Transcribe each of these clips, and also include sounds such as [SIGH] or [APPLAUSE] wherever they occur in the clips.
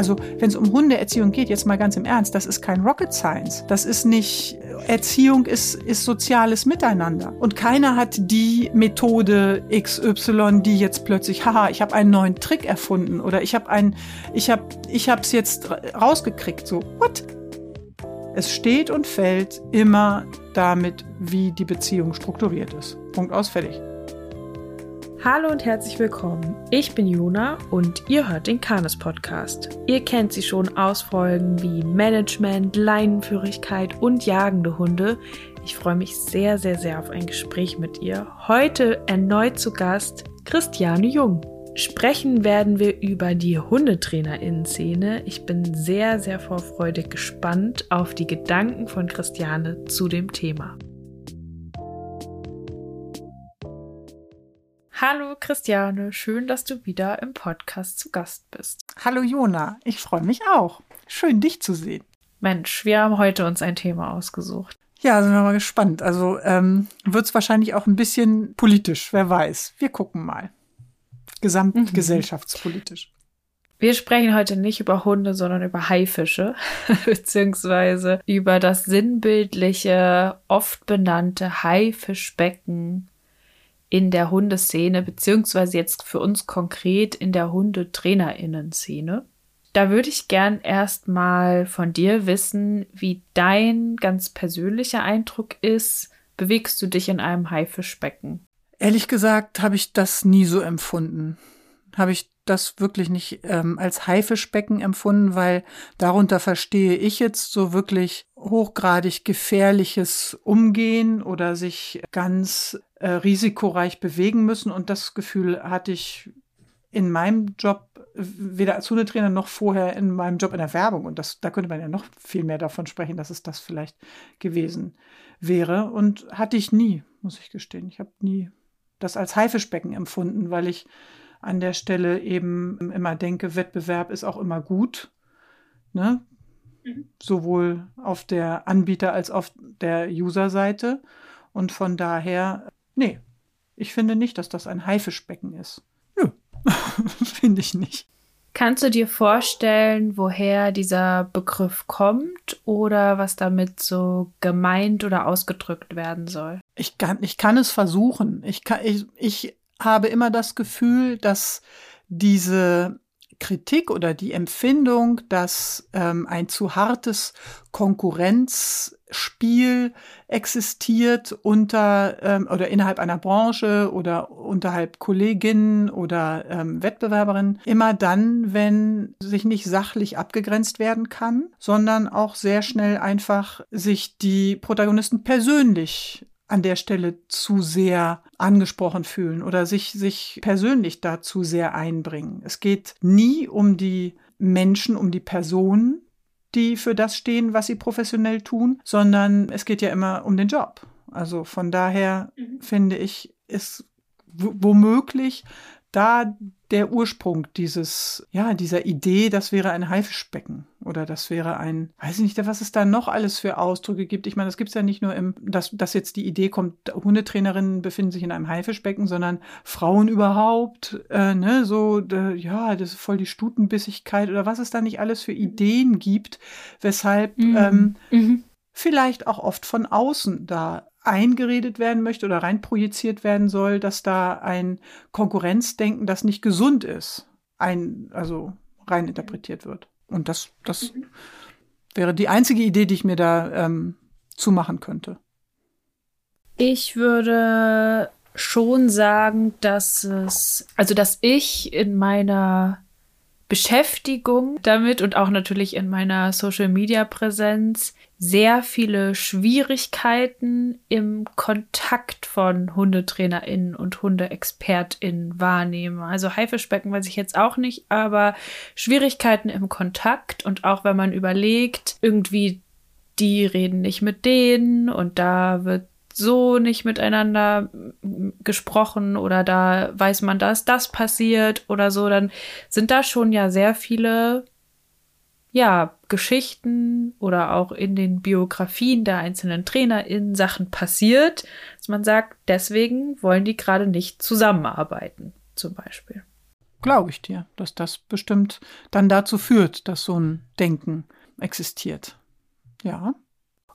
Also wenn es um Hundeerziehung geht, jetzt mal ganz im Ernst, das ist kein Rocket Science. Das ist nicht, Erziehung ist, ist soziales Miteinander. Und keiner hat die Methode XY, die jetzt plötzlich, haha, ich habe einen neuen Trick erfunden oder ich habe ein, ich habe, ich habe es jetzt rausgekriegt. So, what? Es steht und fällt immer damit, wie die Beziehung strukturiert ist. Punkt aus, fertig. Hallo und herzlich willkommen. Ich bin Juna und ihr hört den Kanes Podcast. Ihr kennt sie schon aus Folgen wie Management, Leinenführigkeit und jagende Hunde. Ich freue mich sehr, sehr, sehr auf ein Gespräch mit ihr. Heute erneut zu Gast Christiane Jung. Sprechen werden wir über die Hundetrainerinnen-Szene. Ich bin sehr, sehr vorfreudig gespannt auf die Gedanken von Christiane zu dem Thema. Hallo Christiane, schön, dass du wieder im Podcast zu Gast bist. Hallo Jona, ich freue mich auch. Schön, dich zu sehen. Mensch, wir haben heute uns ein Thema ausgesucht. Ja, sind wir mal gespannt. Also ähm, wird es wahrscheinlich auch ein bisschen politisch, wer weiß. Wir gucken mal. Gesamtgesellschaftspolitisch. Wir sprechen heute nicht über Hunde, sondern über Haifische, [LAUGHS] beziehungsweise über das sinnbildliche, oft benannte Haifischbecken in der Hundeszene, beziehungsweise jetzt für uns konkret in der Hundetrainerinnen-Szene. Da würde ich gern erstmal von dir wissen, wie dein ganz persönlicher Eindruck ist. Bewegst du dich in einem Haifischbecken? Ehrlich gesagt habe ich das nie so empfunden. Habe ich das wirklich nicht ähm, als Haifischbecken empfunden, weil darunter verstehe ich jetzt so wirklich hochgradig gefährliches Umgehen oder sich ganz äh, risikoreich bewegen müssen. Und das Gefühl hatte ich in meinem Job weder als Hundetrainer noch vorher in meinem Job in der Werbung. Und das, da könnte man ja noch viel mehr davon sprechen, dass es das vielleicht gewesen wäre. Und hatte ich nie, muss ich gestehen. Ich habe nie das als Haifischbecken empfunden, weil ich an der Stelle eben immer denke, Wettbewerb ist auch immer gut. Ne? Mhm. Sowohl auf der Anbieter- als auf der User-Seite. Und von daher, nee, ich finde nicht, dass das ein Haifischbecken ist. Nö, [LAUGHS] finde ich nicht. Kannst du dir vorstellen, woher dieser Begriff kommt oder was damit so gemeint oder ausgedrückt werden soll? Ich kann, ich kann es versuchen. Ich, kann, ich, ich habe immer das Gefühl, dass diese Kritik oder die Empfindung, dass ähm, ein zu hartes Konkurrenzspiel existiert unter ähm, oder innerhalb einer Branche oder unterhalb Kolleginnen oder ähm, Wettbewerberinnen, immer dann, wenn sich nicht sachlich abgegrenzt werden kann, sondern auch sehr schnell einfach sich die Protagonisten persönlich an der Stelle zu sehr angesprochen fühlen oder sich, sich persönlich dazu sehr einbringen. Es geht nie um die Menschen, um die Personen, die für das stehen, was sie professionell tun, sondern es geht ja immer um den Job. Also von daher mhm. finde ich, ist womöglich da der Ursprung dieses, ja, dieser Idee, das wäre ein Haifischbecken oder das wäre ein, weiß ich nicht, was es da noch alles für Ausdrücke gibt. Ich meine, das gibt es ja nicht nur im, dass, dass jetzt die Idee kommt, Hundetrainerinnen befinden sich in einem Haifischbecken, sondern Frauen überhaupt, äh, ne, so, äh, ja, das ist voll die Stutenbissigkeit oder was es da nicht alles für Ideen gibt, weshalb mhm. Ähm, mhm. vielleicht auch oft von außen da eingeredet werden möchte oder reinprojiziert werden soll, dass da ein Konkurrenzdenken, das nicht gesund ist, ein, also rein interpretiert wird. Und das, das mhm. wäre die einzige Idee, die ich mir da ähm, zumachen könnte. Ich würde schon sagen, dass es, also dass ich in meiner Beschäftigung damit und auch natürlich in meiner Social-Media-Präsenz sehr viele Schwierigkeiten im Kontakt von HundetrainerInnen und HundeexpertInnen wahrnehme. Also Haifischbecken weiß ich jetzt auch nicht, aber Schwierigkeiten im Kontakt und auch wenn man überlegt, irgendwie die reden nicht mit denen und da wird so nicht miteinander gesprochen oder da weiß man, dass das passiert oder so, dann sind da schon ja sehr viele ja, Geschichten oder auch in den Biografien der einzelnen TrainerInnen Sachen passiert, dass man sagt, deswegen wollen die gerade nicht zusammenarbeiten, zum Beispiel. glaube ich dir, dass das bestimmt dann dazu führt, dass so ein Denken existiert. Ja.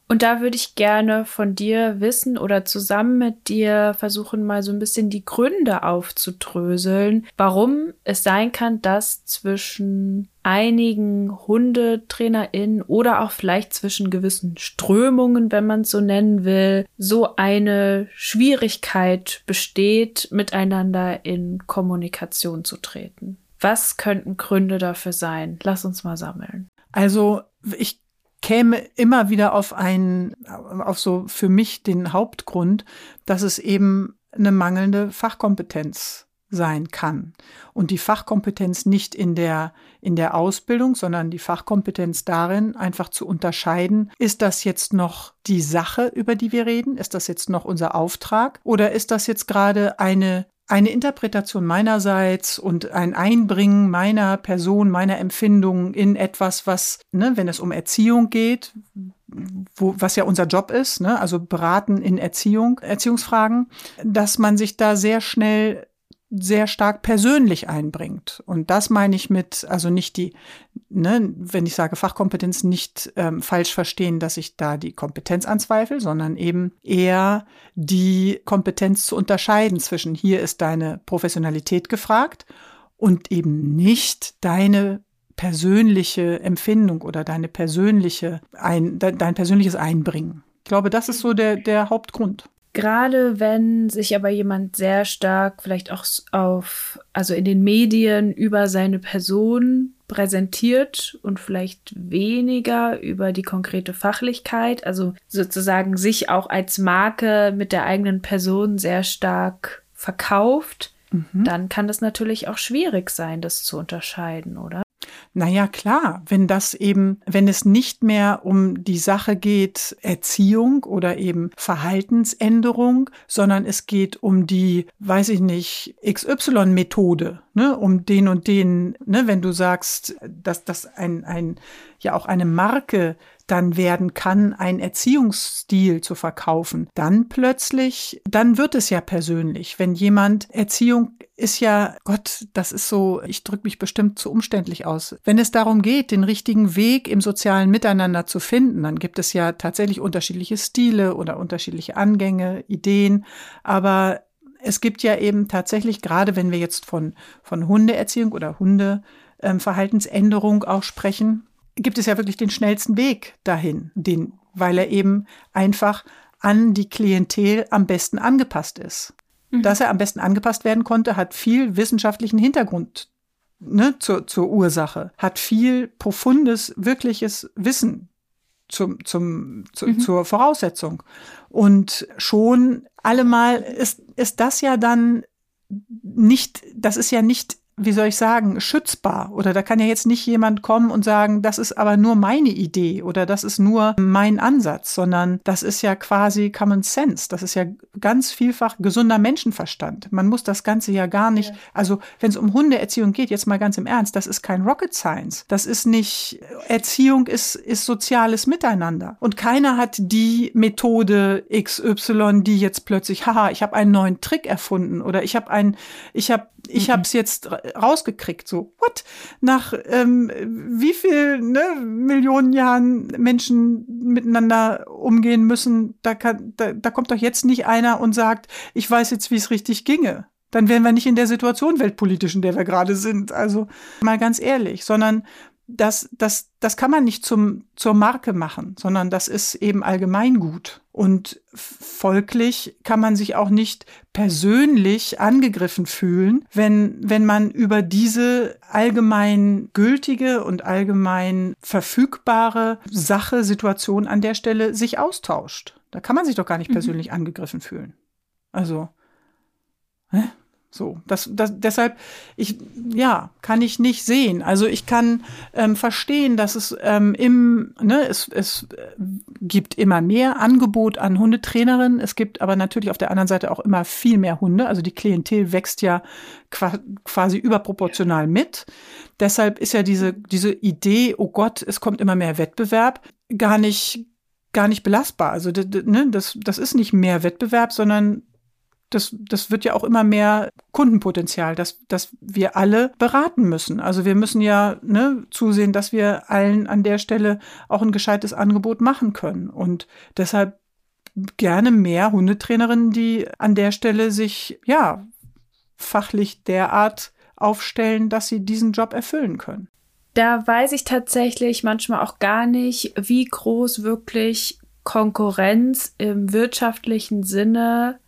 Und da würde ich gerne von dir wissen oder zusammen mit dir versuchen, mal so ein bisschen die Gründe aufzudröseln, warum es sein kann, dass zwischen einigen HundetrainerInnen oder auch vielleicht zwischen gewissen Strömungen, wenn man es so nennen will, so eine Schwierigkeit besteht, miteinander in Kommunikation zu treten. Was könnten Gründe dafür sein? Lass uns mal sammeln. Also ich käme immer wieder auf einen, auf so für mich den Hauptgrund, dass es eben eine mangelnde Fachkompetenz sein kann. Und die Fachkompetenz nicht in der, in der Ausbildung, sondern die Fachkompetenz darin, einfach zu unterscheiden, ist das jetzt noch die Sache, über die wir reden? Ist das jetzt noch unser Auftrag? Oder ist das jetzt gerade eine eine Interpretation meinerseits und ein Einbringen meiner Person, meiner Empfindungen in etwas, was, ne, wenn es um Erziehung geht, wo, was ja unser Job ist, ne, also beraten in Erziehung, Erziehungsfragen, dass man sich da sehr schnell sehr stark persönlich einbringt. Und das meine ich mit, also nicht die, ne, wenn ich sage Fachkompetenz, nicht ähm, falsch verstehen, dass ich da die Kompetenz anzweifle, sondern eben eher die Kompetenz zu unterscheiden zwischen hier ist deine Professionalität gefragt und eben nicht deine persönliche Empfindung oder deine persönliche ein, dein persönliches Einbringen. Ich glaube, das ist so der, der Hauptgrund. Gerade wenn sich aber jemand sehr stark vielleicht auch auf, also in den Medien über seine Person präsentiert und vielleicht weniger über die konkrete Fachlichkeit, also sozusagen sich auch als Marke mit der eigenen Person sehr stark verkauft, mhm. dann kann das natürlich auch schwierig sein, das zu unterscheiden, oder? Naja, klar, wenn das eben, wenn es nicht mehr um die Sache geht, Erziehung oder eben Verhaltensänderung, sondern es geht um die, weiß ich nicht, XY-Methode, ne, um den und den, ne, wenn du sagst, dass das ein, ein, ja auch eine Marke dann werden kann, ein Erziehungsstil zu verkaufen, dann plötzlich, dann wird es ja persönlich. Wenn jemand Erziehung ist ja, Gott, das ist so, ich drücke mich bestimmt zu umständlich aus. Wenn es darum geht, den richtigen Weg im sozialen Miteinander zu finden, dann gibt es ja tatsächlich unterschiedliche Stile oder unterschiedliche Angänge, Ideen. Aber es gibt ja eben tatsächlich, gerade wenn wir jetzt von, von Hundeerziehung oder Hundeverhaltensänderung ähm, auch sprechen, gibt es ja wirklich den schnellsten Weg dahin, den, weil er eben einfach an die Klientel am besten angepasst ist. Mhm. Dass er am besten angepasst werden konnte, hat viel wissenschaftlichen Hintergrund ne, zur, zur Ursache, hat viel profundes, wirkliches Wissen zum, zum, zu, mhm. zur Voraussetzung. Und schon allemal ist, ist das ja dann nicht, das ist ja nicht wie soll ich sagen, schützbar. Oder da kann ja jetzt nicht jemand kommen und sagen, das ist aber nur meine Idee oder das ist nur mein Ansatz, sondern das ist ja quasi Common Sense. Das ist ja ganz vielfach gesunder Menschenverstand. Man muss das Ganze ja gar nicht, also wenn es um Hundeerziehung geht, jetzt mal ganz im Ernst, das ist kein Rocket Science. Das ist nicht, Erziehung ist, ist soziales Miteinander. Und keiner hat die Methode XY, die jetzt plötzlich, haha, ich habe einen neuen Trick erfunden oder ich habe ein, ich habe ich mhm. habe es jetzt rausgekriegt. So, what? Nach ähm, wie viel ne, Millionen Jahren Menschen miteinander umgehen müssen, da, kann, da, da kommt doch jetzt nicht einer und sagt, ich weiß jetzt, wie es richtig ginge. Dann wären wir nicht in der Situation weltpolitisch, in der wir gerade sind. Also mal ganz ehrlich, sondern das, das, das kann man nicht zum, zur Marke machen, sondern das ist eben Allgemeingut. Und folglich kann man sich auch nicht persönlich angegriffen fühlen, wenn, wenn man über diese allgemein gültige und allgemein verfügbare Sache, Situation an der Stelle sich austauscht. Da kann man sich doch gar nicht mhm. persönlich mhm. angegriffen fühlen. Also, hä? So, das, das, deshalb, ich, ja, kann ich nicht sehen. Also ich kann ähm, verstehen, dass es ähm, im, ne, es, es gibt immer mehr Angebot an Hundetrainerinnen. Es gibt aber natürlich auf der anderen Seite auch immer viel mehr Hunde. Also die Klientel wächst ja quasi überproportional mit. Deshalb ist ja diese, diese Idee, oh Gott, es kommt immer mehr Wettbewerb, gar nicht, gar nicht belastbar. Also ne, das, das ist nicht mehr Wettbewerb, sondern das, das wird ja auch immer mehr Kundenpotenzial, dass, dass wir alle beraten müssen. Also wir müssen ja ne, zusehen, dass wir allen an der Stelle auch ein gescheites Angebot machen können. Und deshalb gerne mehr Hundetrainerinnen, die an der Stelle sich ja fachlich derart aufstellen, dass sie diesen Job erfüllen können. Da weiß ich tatsächlich manchmal auch gar nicht, wie groß wirklich Konkurrenz im wirtschaftlichen Sinne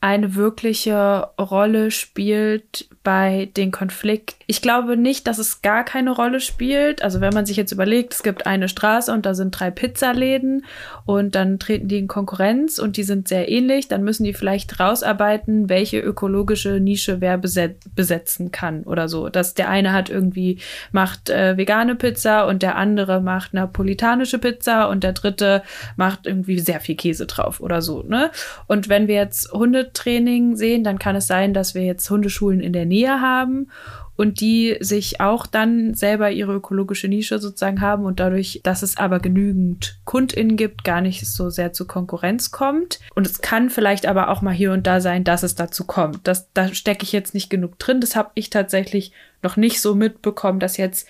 eine wirkliche Rolle spielt bei den Konflikten. Ich glaube nicht, dass es gar keine Rolle spielt. Also wenn man sich jetzt überlegt, es gibt eine Straße und da sind drei Pizzaläden und dann treten die in Konkurrenz und die sind sehr ähnlich, dann müssen die vielleicht rausarbeiten, welche ökologische Nische wer besetzen kann oder so. Dass der eine hat irgendwie macht äh, vegane Pizza und der andere macht napolitanische Pizza und der dritte macht irgendwie sehr viel Käse drauf oder so. Ne? Und wenn wir jetzt Hundetraining sehen, dann kann es sein, dass wir jetzt Hundeschulen in der Nähe haben und die sich auch dann selber ihre ökologische Nische sozusagen haben und dadurch, dass es aber genügend KundInnen gibt, gar nicht so sehr zu Konkurrenz kommt. Und es kann vielleicht aber auch mal hier und da sein, dass es dazu kommt. Das, da stecke ich jetzt nicht genug drin. Das habe ich tatsächlich noch nicht so mitbekommen, dass jetzt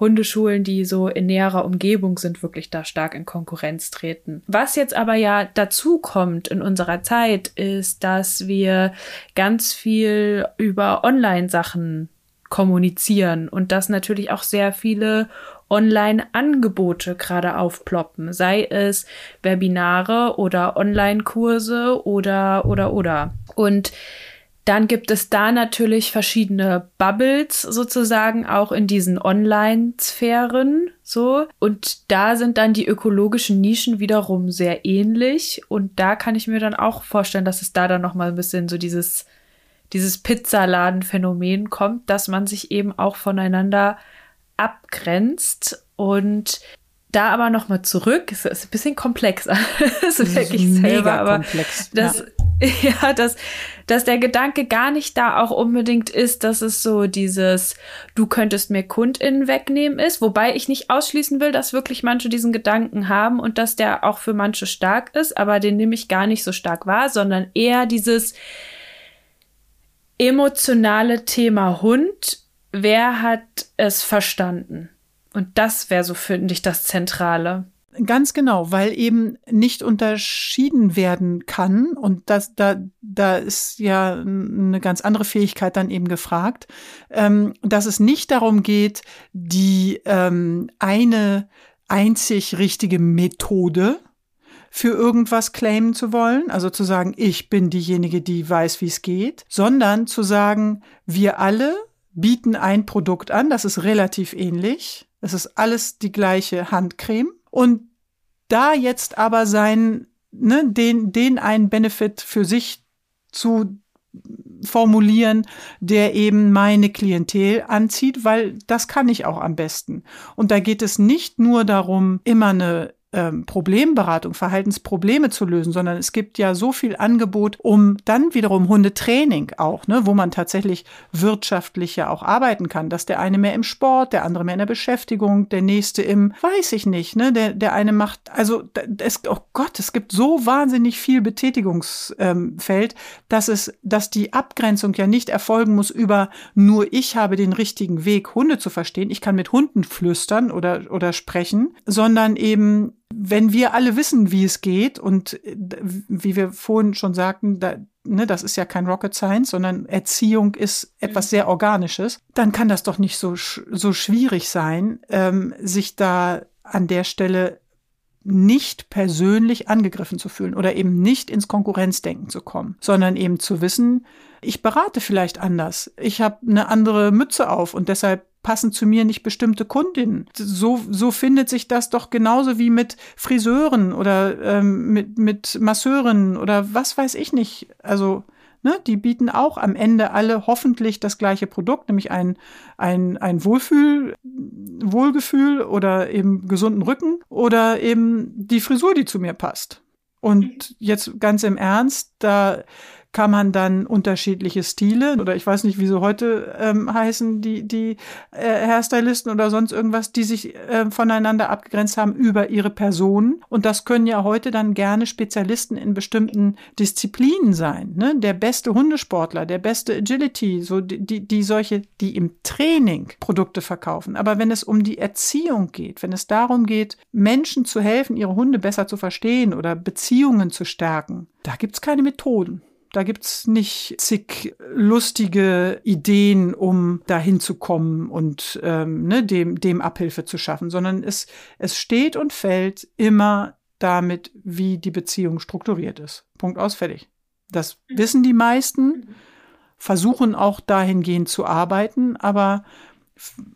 Hundeschulen, die so in näherer Umgebung sind, wirklich da stark in Konkurrenz treten. Was jetzt aber ja dazu kommt in unserer Zeit, ist, dass wir ganz viel über Online-Sachen kommunizieren und dass natürlich auch sehr viele Online-Angebote gerade aufploppen, sei es Webinare oder Online-Kurse oder oder oder. Und dann gibt es da natürlich verschiedene Bubbles sozusagen auch in diesen Online-Sphären so. Und da sind dann die ökologischen Nischen wiederum sehr ähnlich. Und da kann ich mir dann auch vorstellen, dass es da dann nochmal ein bisschen so dieses, dieses Pizzaladen-Phänomen kommt, dass man sich eben auch voneinander abgrenzt und da aber nochmal zurück, es ist ein bisschen komplexer. das [LAUGHS] ist wirklich selber, aber komplex. das, ja. [LAUGHS] ja, dass, dass der Gedanke gar nicht da auch unbedingt ist, dass es so dieses, du könntest mir KundInnen wegnehmen ist, wobei ich nicht ausschließen will, dass wirklich manche diesen Gedanken haben und dass der auch für manche stark ist, aber den nehme ich gar nicht so stark wahr, sondern eher dieses emotionale Thema Hund. Wer hat es verstanden? Und das wäre so, finde ich, das Zentrale. Ganz genau, weil eben nicht unterschieden werden kann und das, da, da ist ja eine ganz andere Fähigkeit dann eben gefragt, ähm, dass es nicht darum geht, die ähm, eine einzig richtige Methode für irgendwas claimen zu wollen, also zu sagen, ich bin diejenige, die weiß, wie es geht, sondern zu sagen, wir alle bieten ein Produkt an, das ist relativ ähnlich es ist alles die gleiche Handcreme. Und da jetzt aber sein, ne, den, den einen Benefit für sich zu formulieren, der eben meine Klientel anzieht, weil das kann ich auch am besten. Und da geht es nicht nur darum, immer eine ähm, Problemberatung, Verhaltensprobleme zu lösen, sondern es gibt ja so viel Angebot, um dann wiederum Hundetraining auch, ne, wo man tatsächlich wirtschaftlich ja auch arbeiten kann, dass der eine mehr im Sport, der andere mehr in der Beschäftigung, der nächste im, weiß ich nicht, ne, der, der eine macht, also es, oh Gott, es gibt so wahnsinnig viel Betätigungsfeld, ähm, dass es, dass die Abgrenzung ja nicht erfolgen muss über nur ich habe den richtigen Weg, Hunde zu verstehen. Ich kann mit Hunden flüstern oder, oder sprechen, sondern eben wenn wir alle wissen, wie es geht und äh, wie wir vorhin schon sagten, da, ne, das ist ja kein Rocket Science, sondern Erziehung ist etwas mhm. sehr Organisches, dann kann das doch nicht so, so schwierig sein, ähm, sich da an der Stelle nicht persönlich angegriffen zu fühlen oder eben nicht ins Konkurrenzdenken zu kommen, sondern eben zu wissen, ich berate vielleicht anders. Ich habe eine andere Mütze auf und deshalb passen zu mir nicht bestimmte Kundinnen. So, so findet sich das doch genauso wie mit Friseuren oder ähm, mit, mit Masseuren oder was weiß ich nicht. Also, ne, die bieten auch am Ende alle hoffentlich das gleiche Produkt, nämlich ein, ein, ein Wohlfühl, Wohlgefühl oder eben gesunden Rücken oder eben die Frisur, die zu mir passt. Und jetzt ganz im Ernst, da kann man dann unterschiedliche Stile oder ich weiß nicht, wie sie heute ähm, heißen, die, die äh, Hairstylisten oder sonst irgendwas, die sich äh, voneinander abgegrenzt haben über ihre Person. Und das können ja heute dann gerne Spezialisten in bestimmten Disziplinen sein. Ne? Der beste Hundesportler, der beste Agility, so die, die, die solche, die im Training Produkte verkaufen. Aber wenn es um die Erziehung geht, wenn es darum geht, Menschen zu helfen, ihre Hunde besser zu verstehen oder Beziehungen zu stärken, da gibt's keine Methoden. Da gibt's nicht zig lustige Ideen, um dahin zu kommen und ähm, ne, dem, dem Abhilfe zu schaffen, sondern es, es steht und fällt immer damit, wie die Beziehung strukturiert ist. Punkt aus, fertig. Das mhm. wissen die meisten, versuchen auch dahingehend zu arbeiten, aber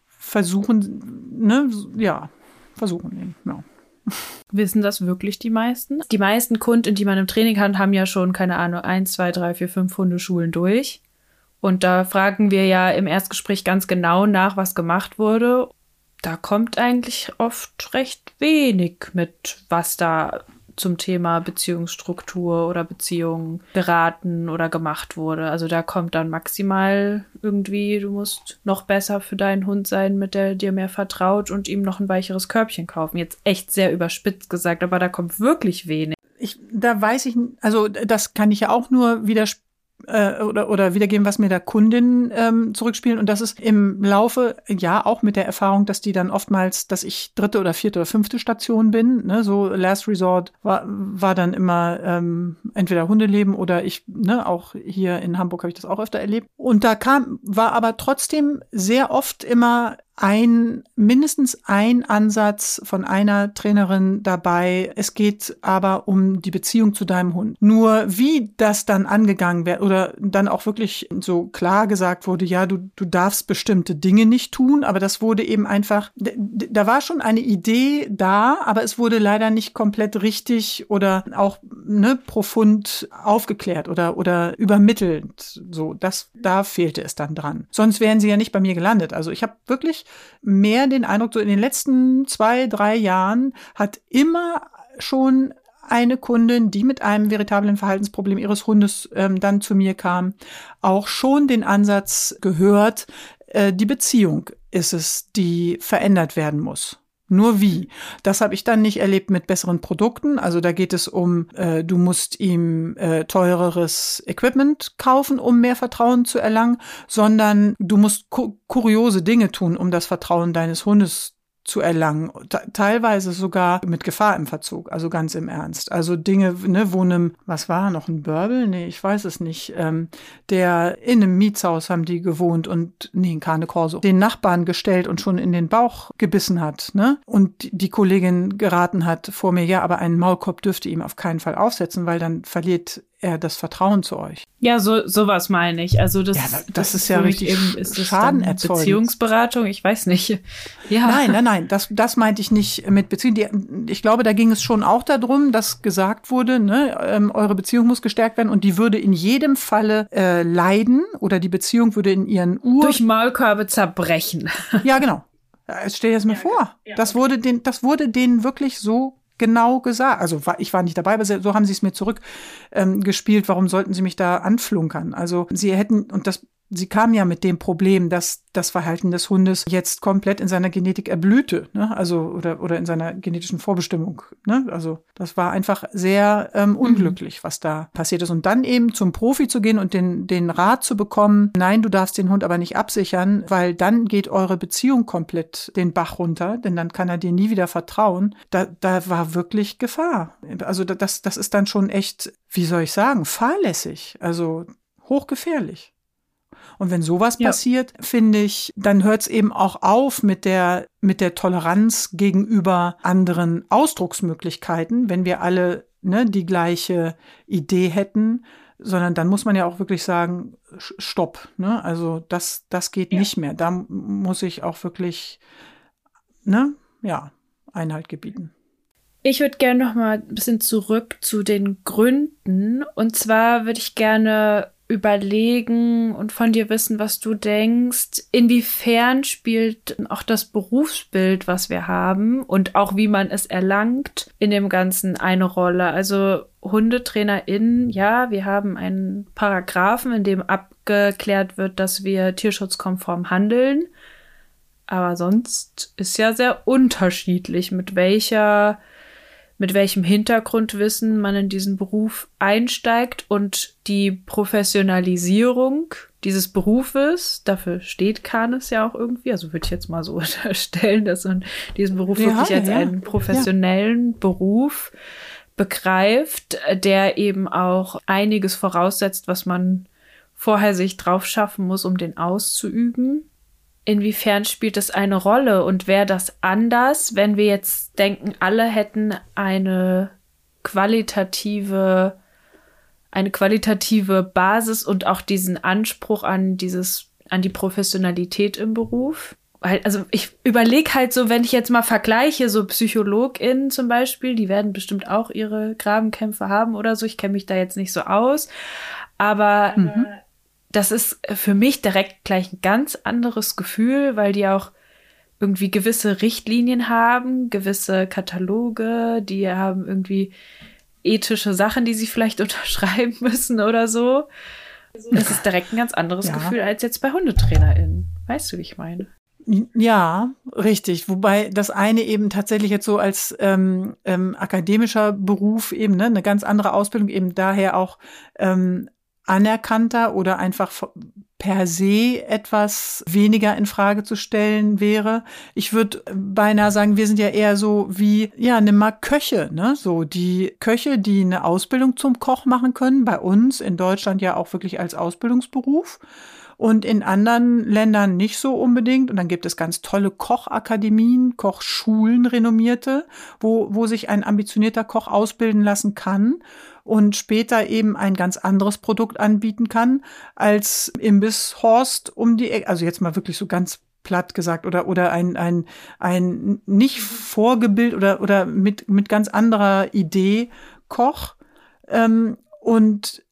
versuchen, ne, ja, versuchen eben, ja. Wissen das wirklich die meisten? Die meisten Kunden, die man im Training hat, haben ja schon, keine Ahnung, eins, zwei, drei, vier, fünf Hundeschulen durch. Und da fragen wir ja im Erstgespräch ganz genau nach, was gemacht wurde. Da kommt eigentlich oft recht wenig mit, was da zum Thema Beziehungsstruktur oder Beziehung geraten oder gemacht wurde. Also da kommt dann maximal irgendwie, du musst noch besser für deinen Hund sein, mit der dir mehr vertraut und ihm noch ein weicheres Körbchen kaufen. Jetzt echt sehr überspitzt gesagt, aber da kommt wirklich wenig. Ich, da weiß ich, also das kann ich ja auch nur widersprechen äh, oder, oder wiedergeben, was mir da Kundinnen ähm, zurückspielen. Und das ist im Laufe, ja, auch mit der Erfahrung, dass die dann oftmals, dass ich dritte oder vierte oder fünfte Station bin. Ne? So Last Resort war, war dann immer ähm, entweder Hundeleben oder ich, ne, auch hier in Hamburg habe ich das auch öfter erlebt. Und da kam, war aber trotzdem sehr oft immer ein, mindestens ein Ansatz von einer Trainerin dabei. Es geht aber um die Beziehung zu deinem Hund. Nur wie das dann angegangen wird oder dann auch wirklich so klar gesagt wurde, ja, du, du darfst bestimmte Dinge nicht tun, aber das wurde eben einfach, da war schon eine Idee da, aber es wurde leider nicht komplett richtig oder auch ne, profund aufgeklärt oder, oder übermittelt. So, das, da fehlte es dann dran. Sonst wären sie ja nicht bei mir gelandet. Also ich habe wirklich mehr den Eindruck, so in den letzten zwei, drei Jahren hat immer schon eine Kundin, die mit einem veritablen Verhaltensproblem ihres Hundes ähm, dann zu mir kam, auch schon den Ansatz gehört, äh, die Beziehung ist es, die verändert werden muss. Nur wie? Das habe ich dann nicht erlebt mit besseren Produkten. Also da geht es um, äh, du musst ihm äh, teureres Equipment kaufen, um mehr Vertrauen zu erlangen, sondern du musst ku kuriose Dinge tun, um das Vertrauen deines Hundes zu erlangen, teilweise sogar mit Gefahr im Verzug, also ganz im Ernst. Also Dinge, ne, wo einem, was war noch ein Börbel? Nee, ich weiß es nicht. Ähm, der in einem Mietshaus haben die gewohnt und nee, in Carne Corso, den Nachbarn gestellt und schon in den Bauch gebissen hat, ne? Und die Kollegin geraten hat vor mir, ja, aber einen Maulkorb dürfte ihm auf keinen Fall aufsetzen, weil dann verliert er das Vertrauen zu euch. Ja, so sowas meine ich. Also das, ja, das, das ist ja richtig eben, ist Schaden erzeugt. Beziehungsberatung, ich weiß nicht. [LAUGHS] Ja. Nein, nein, nein, das, das meinte ich nicht mit Beziehung. Die, ich glaube, da ging es schon auch darum, dass gesagt wurde, ne, ähm, eure Beziehung muss gestärkt werden und die würde in jedem Falle äh, leiden oder die Beziehung würde in ihren Ur durch Maulkörbe zerbrechen. Ja, genau. Jetzt stell dir das mal ja, vor. Ja. Das wurde den, das wurde denen wirklich so genau gesagt. Also ich war nicht dabei, aber so haben sie es mir zurückgespielt. Ähm, Warum sollten sie mich da anflunkern? Also sie hätten, und das sie kam ja mit dem Problem, dass das Verhalten des Hundes jetzt komplett in seiner Genetik erblühte, ne? also oder oder in seiner genetischen Vorbestimmung. Ne? Also das war einfach sehr ähm, mhm. unglücklich, was da passiert ist. Und dann eben zum Profi zu gehen und den den Rat zu bekommen: Nein, du darfst den Hund aber nicht absichern, weil dann geht eure Beziehung komplett den Bach runter, denn dann kann er dir nie wieder vertrauen. Da da war wirklich Gefahr. Also das das ist dann schon echt, wie soll ich sagen, fahrlässig. Also hochgefährlich. Und wenn sowas ja. passiert, finde ich, dann hört es eben auch auf mit der, mit der Toleranz gegenüber anderen Ausdrucksmöglichkeiten, wenn wir alle ne, die gleiche Idee hätten, sondern dann muss man ja auch wirklich sagen, stopp. Ne? Also das, das geht ja. nicht mehr. Da muss ich auch wirklich, ne, ja, Einhalt gebieten. Ich würde gerne noch mal ein bisschen zurück zu den Gründen. Und zwar würde ich gerne überlegen und von dir wissen, was du denkst. Inwiefern spielt auch das Berufsbild, was wir haben und auch wie man es erlangt, in dem Ganzen eine Rolle? Also HundetrainerInnen, ja, wir haben einen Paragraphen, in dem abgeklärt wird, dass wir tierschutzkonform handeln. Aber sonst ist ja sehr unterschiedlich, mit welcher, mit welchem Hintergrundwissen man in diesen Beruf einsteigt und die Professionalisierung dieses Berufes, dafür steht Kanes ja auch irgendwie, also würde ich jetzt mal so [LAUGHS] unterstellen, dass man diesen Beruf ja, wirklich als ja. einen professionellen ja. Beruf begreift, der eben auch einiges voraussetzt, was man vorher sich drauf schaffen muss, um den auszuüben. Inwiefern spielt das eine Rolle und wäre das anders, wenn wir jetzt denken, alle hätten eine qualitative, eine qualitative Basis und auch diesen Anspruch an dieses, an die Professionalität im Beruf? also ich überlege halt so, wenn ich jetzt mal vergleiche, so PsychologInnen zum Beispiel, die werden bestimmt auch ihre Grabenkämpfe haben oder so. Ich kenne mich da jetzt nicht so aus. Aber mhm. Das ist für mich direkt gleich ein ganz anderes Gefühl, weil die auch irgendwie gewisse Richtlinien haben, gewisse Kataloge, die haben irgendwie ethische Sachen, die sie vielleicht [LAUGHS] unterschreiben müssen oder so. Das ist direkt ein ganz anderes ja. Gefühl als jetzt bei HundetrainerInnen. Weißt du, wie ich meine? Ja, richtig. Wobei das eine eben tatsächlich jetzt so als ähm, ähm, akademischer Beruf eben ne, eine ganz andere Ausbildung eben daher auch ähm, anerkannter oder einfach per se etwas weniger in Frage zu stellen wäre. Ich würde beinahe sagen, wir sind ja eher so wie, ja, nimm mal Köche, ne? So die Köche, die eine Ausbildung zum Koch machen können, bei uns in Deutschland ja auch wirklich als Ausbildungsberuf und in anderen Ländern nicht so unbedingt. Und dann gibt es ganz tolle Kochakademien, Kochschulen, renommierte, wo, wo sich ein ambitionierter Koch ausbilden lassen kann und später eben ein ganz anderes Produkt anbieten kann als Imbisshorst um die Ecke. Also jetzt mal wirklich so ganz platt gesagt oder oder ein ein ein nicht vorgebildet oder oder mit mit ganz anderer Idee Koch ähm, und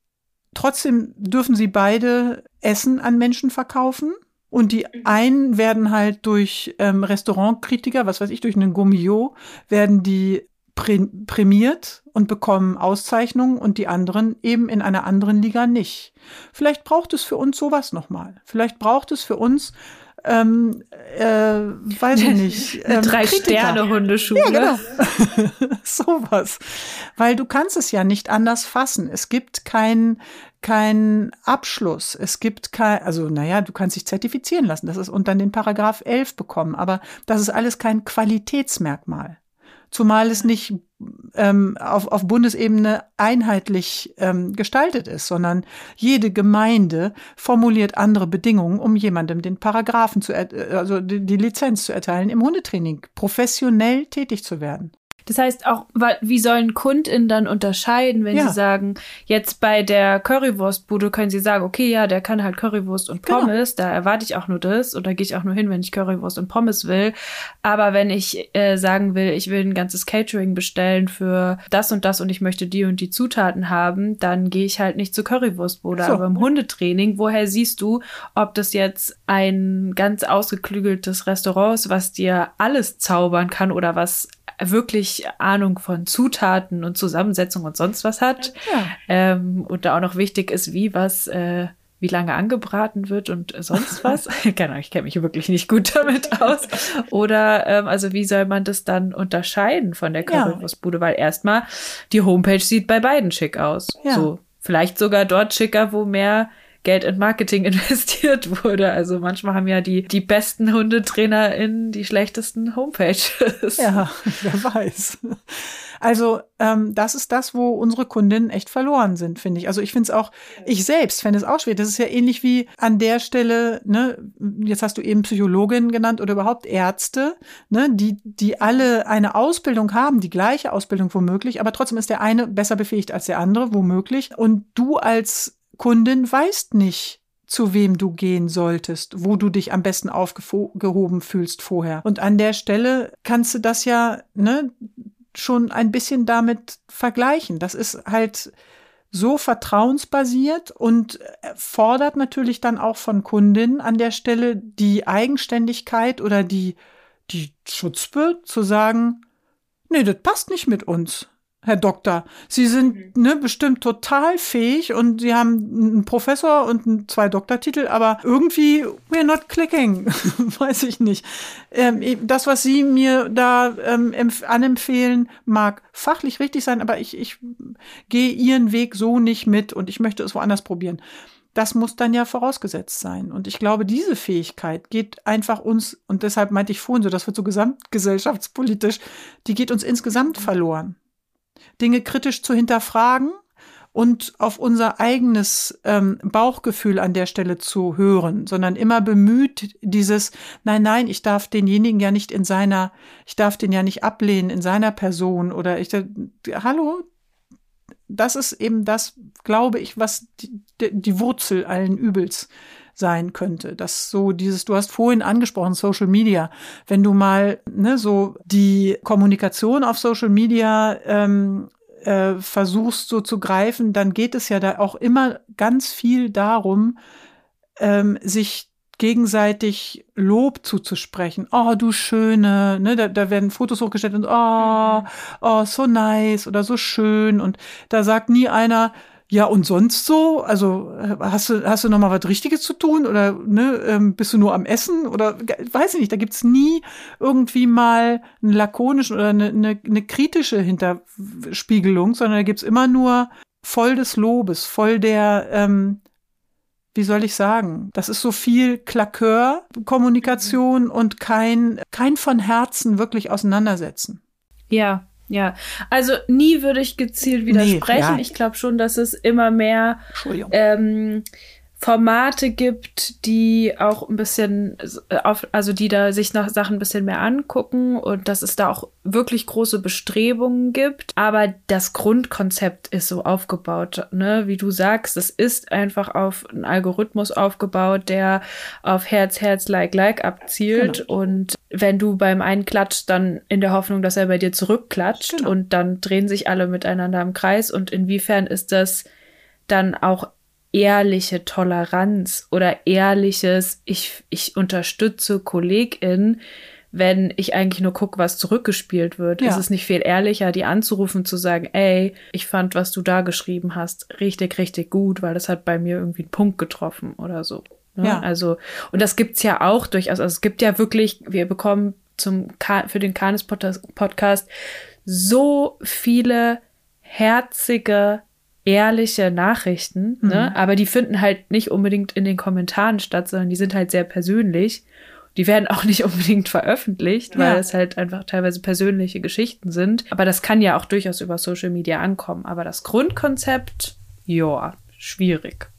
trotzdem dürfen sie beide Essen an Menschen verkaufen. Und die mhm. einen werden halt durch ähm, Restaurantkritiker, was weiß ich, durch einen Gummio, werden die prä prämiert und bekommen Auszeichnungen und die anderen eben in einer anderen Liga nicht. Vielleicht braucht es für uns sowas nochmal. Vielleicht braucht es für uns ähm, äh, weiß ich nicht. [LAUGHS] Ähm, Drei-Sterne-Hundeschule. Ja, genau. [LAUGHS] Sowas. Weil du kannst es ja nicht anders fassen. Es gibt kein, kein Abschluss. Es gibt kein, also naja, du kannst dich zertifizieren lassen. Das ist unter den Paragraph 11 bekommen. Aber das ist alles kein Qualitätsmerkmal. Zumal es nicht ähm, auf, auf Bundesebene einheitlich ähm, gestaltet ist, sondern jede Gemeinde formuliert andere Bedingungen, um jemandem den Paragraphen zu, also die, die Lizenz zu erteilen, im Hundetraining professionell tätig zu werden. Das heißt auch, wie sollen KundInnen dann unterscheiden, wenn ja. sie sagen, jetzt bei der Currywurstbude können sie sagen, okay, ja, der kann halt Currywurst und genau. Pommes, genau. da erwarte ich auch nur das oder gehe ich auch nur hin, wenn ich Currywurst und Pommes will. Aber wenn ich äh, sagen will, ich will ein ganzes Catering bestellen für das und das und ich möchte die und die Zutaten haben, dann gehe ich halt nicht zur Currywurstbude. So. Aber im Hundetraining, woher siehst du, ob das jetzt ein ganz ausgeklügeltes Restaurant ist, was dir alles zaubern kann oder was wirklich Ahnung von Zutaten und Zusammensetzung und sonst was hat. Ja. Ähm, und da auch noch wichtig ist, wie was, äh, wie lange angebraten wird und sonst [LAUGHS] was. [LAUGHS] Keine Ahnung, ich kenne mich wirklich nicht gut damit [LAUGHS] aus. Oder ähm, also wie soll man das dann unterscheiden von der Currywurstbude? Ja. Weil erstmal die Homepage sieht bei beiden schick aus. Ja. So vielleicht sogar dort schicker, wo mehr Geld in Marketing [LAUGHS] investiert wurde. Also manchmal haben ja die, die besten HundetrainerInnen die schlechtesten Homepages. Ja, [LAUGHS] wer weiß. Also ähm, das ist das, wo unsere Kundinnen echt verloren sind, finde ich. Also ich finde es auch, ich selbst fände es auch schwer. Das ist ja ähnlich wie an der Stelle, ne, jetzt hast du eben Psychologin genannt oder überhaupt Ärzte, ne, die, die alle eine Ausbildung haben, die gleiche Ausbildung womöglich, aber trotzdem ist der eine besser befähigt als der andere, womöglich. Und du als Kundin weißt nicht, zu wem du gehen solltest, wo du dich am besten aufgehoben fühlst vorher. Und an der Stelle kannst du das ja ne, schon ein bisschen damit vergleichen. Das ist halt so vertrauensbasiert und fordert natürlich dann auch von Kundinnen an der Stelle die Eigenständigkeit oder die, die Schutzbe zu sagen, nee, das passt nicht mit uns. Herr Doktor. Sie sind mhm. ne, bestimmt total fähig und Sie haben einen Professor und zwei Doktortitel, aber irgendwie we're not clicking, [LAUGHS] weiß ich nicht. Ähm, das, was Sie mir da ähm, anempfehlen, mag fachlich richtig sein, aber ich, ich gehe Ihren Weg so nicht mit und ich möchte es woanders probieren. Das muss dann ja vorausgesetzt sein. Und ich glaube, diese Fähigkeit geht einfach uns, und deshalb meinte ich vorhin so, das wird so gesamtgesellschaftspolitisch, die geht uns insgesamt verloren. Dinge kritisch zu hinterfragen und auf unser eigenes ähm, Bauchgefühl an der Stelle zu hören, sondern immer bemüht dieses, nein, nein, ich darf denjenigen ja nicht in seiner, ich darf den ja nicht ablehnen in seiner Person oder ich, hallo, das ist eben das, glaube ich, was die, die Wurzel allen Übels sein könnte. Das so dieses, du hast vorhin angesprochen, Social Media. Wenn du mal ne, so die Kommunikation auf Social Media ähm, äh, versuchst so zu greifen, dann geht es ja da auch immer ganz viel darum, ähm, sich gegenseitig Lob zuzusprechen. Oh, du Schöne, ne, da, da werden Fotos hochgestellt und oh, oh, so nice oder so schön. Und da sagt nie einer, ja, und sonst so? Also hast du, hast du noch mal was Richtiges zu tun? Oder ne, ähm, bist du nur am Essen? Oder weiß ich nicht, da gibt's nie irgendwie mal einen lakonischen oder eine, eine, eine kritische Hinterspiegelung, sondern da gibt's immer nur voll des Lobes, voll der, ähm, wie soll ich sagen, das ist so viel Klakör-Kommunikation und kein, kein von Herzen wirklich auseinandersetzen. Ja, ja, also nie würde ich gezielt widersprechen. Nee, ja. Ich glaube schon, dass es immer mehr ähm, Formate gibt, die auch ein bisschen äh, auf, also die da sich nach Sachen ein bisschen mehr angucken und dass es da auch wirklich große Bestrebungen gibt. Aber das Grundkonzept ist so aufgebaut, ne? Wie du sagst, es ist einfach auf einen Algorithmus aufgebaut, der auf Herz, Herz, Like, Like abzielt. Genau. Und wenn du beim einen klatscht, dann in der Hoffnung, dass er bei dir zurückklatscht genau. und dann drehen sich alle miteinander im Kreis. Und inwiefern ist das dann auch ehrliche Toleranz oder ehrliches, ich, ich unterstütze Kollegin, wenn ich eigentlich nur gucke, was zurückgespielt wird. Ja. Ist es nicht viel ehrlicher, die anzurufen, zu sagen, ey, ich fand, was du da geschrieben hast, richtig, richtig gut, weil das hat bei mir irgendwie einen Punkt getroffen oder so. Ne? Ja. Also, und das gibt's ja auch durchaus. Also es gibt ja wirklich, wir bekommen zum, für den Kanis Podcast so viele herzige ehrliche Nachrichten, ne? mhm. ne? aber die finden halt nicht unbedingt in den Kommentaren statt, sondern die sind halt sehr persönlich. Die werden auch nicht [LAUGHS] unbedingt veröffentlicht, weil ja. es halt einfach teilweise persönliche Geschichten sind. Aber das kann ja auch durchaus über Social Media ankommen. Aber das Grundkonzept, ja, schwierig.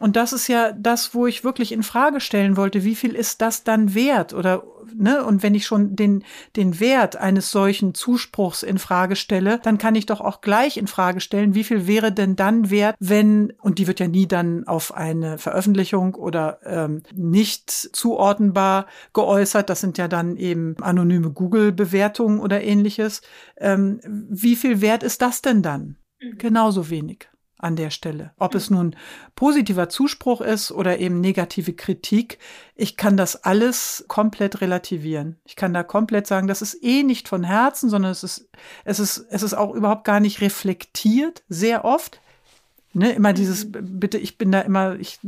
Und das ist ja das, wo ich wirklich in Frage stellen wollte. Wie viel ist das dann wert? Oder, ne? Und wenn ich schon den, den Wert eines solchen Zuspruchs in Frage stelle, dann kann ich doch auch gleich in Frage stellen, wie viel wäre denn dann wert, wenn, und die wird ja nie dann auf eine Veröffentlichung oder ähm, nicht zuordnenbar geäußert. Das sind ja dann eben anonyme Google-Bewertungen oder ähnliches. Ähm, wie viel wert ist das denn dann? Mhm. Genauso wenig an der Stelle. Ob es nun positiver Zuspruch ist oder eben negative Kritik, ich kann das alles komplett relativieren. Ich kann da komplett sagen, das ist eh nicht von Herzen, sondern es ist, es ist, es ist auch überhaupt gar nicht reflektiert, sehr oft. Ne, immer dieses, mhm. bitte, ich bin da immer, ich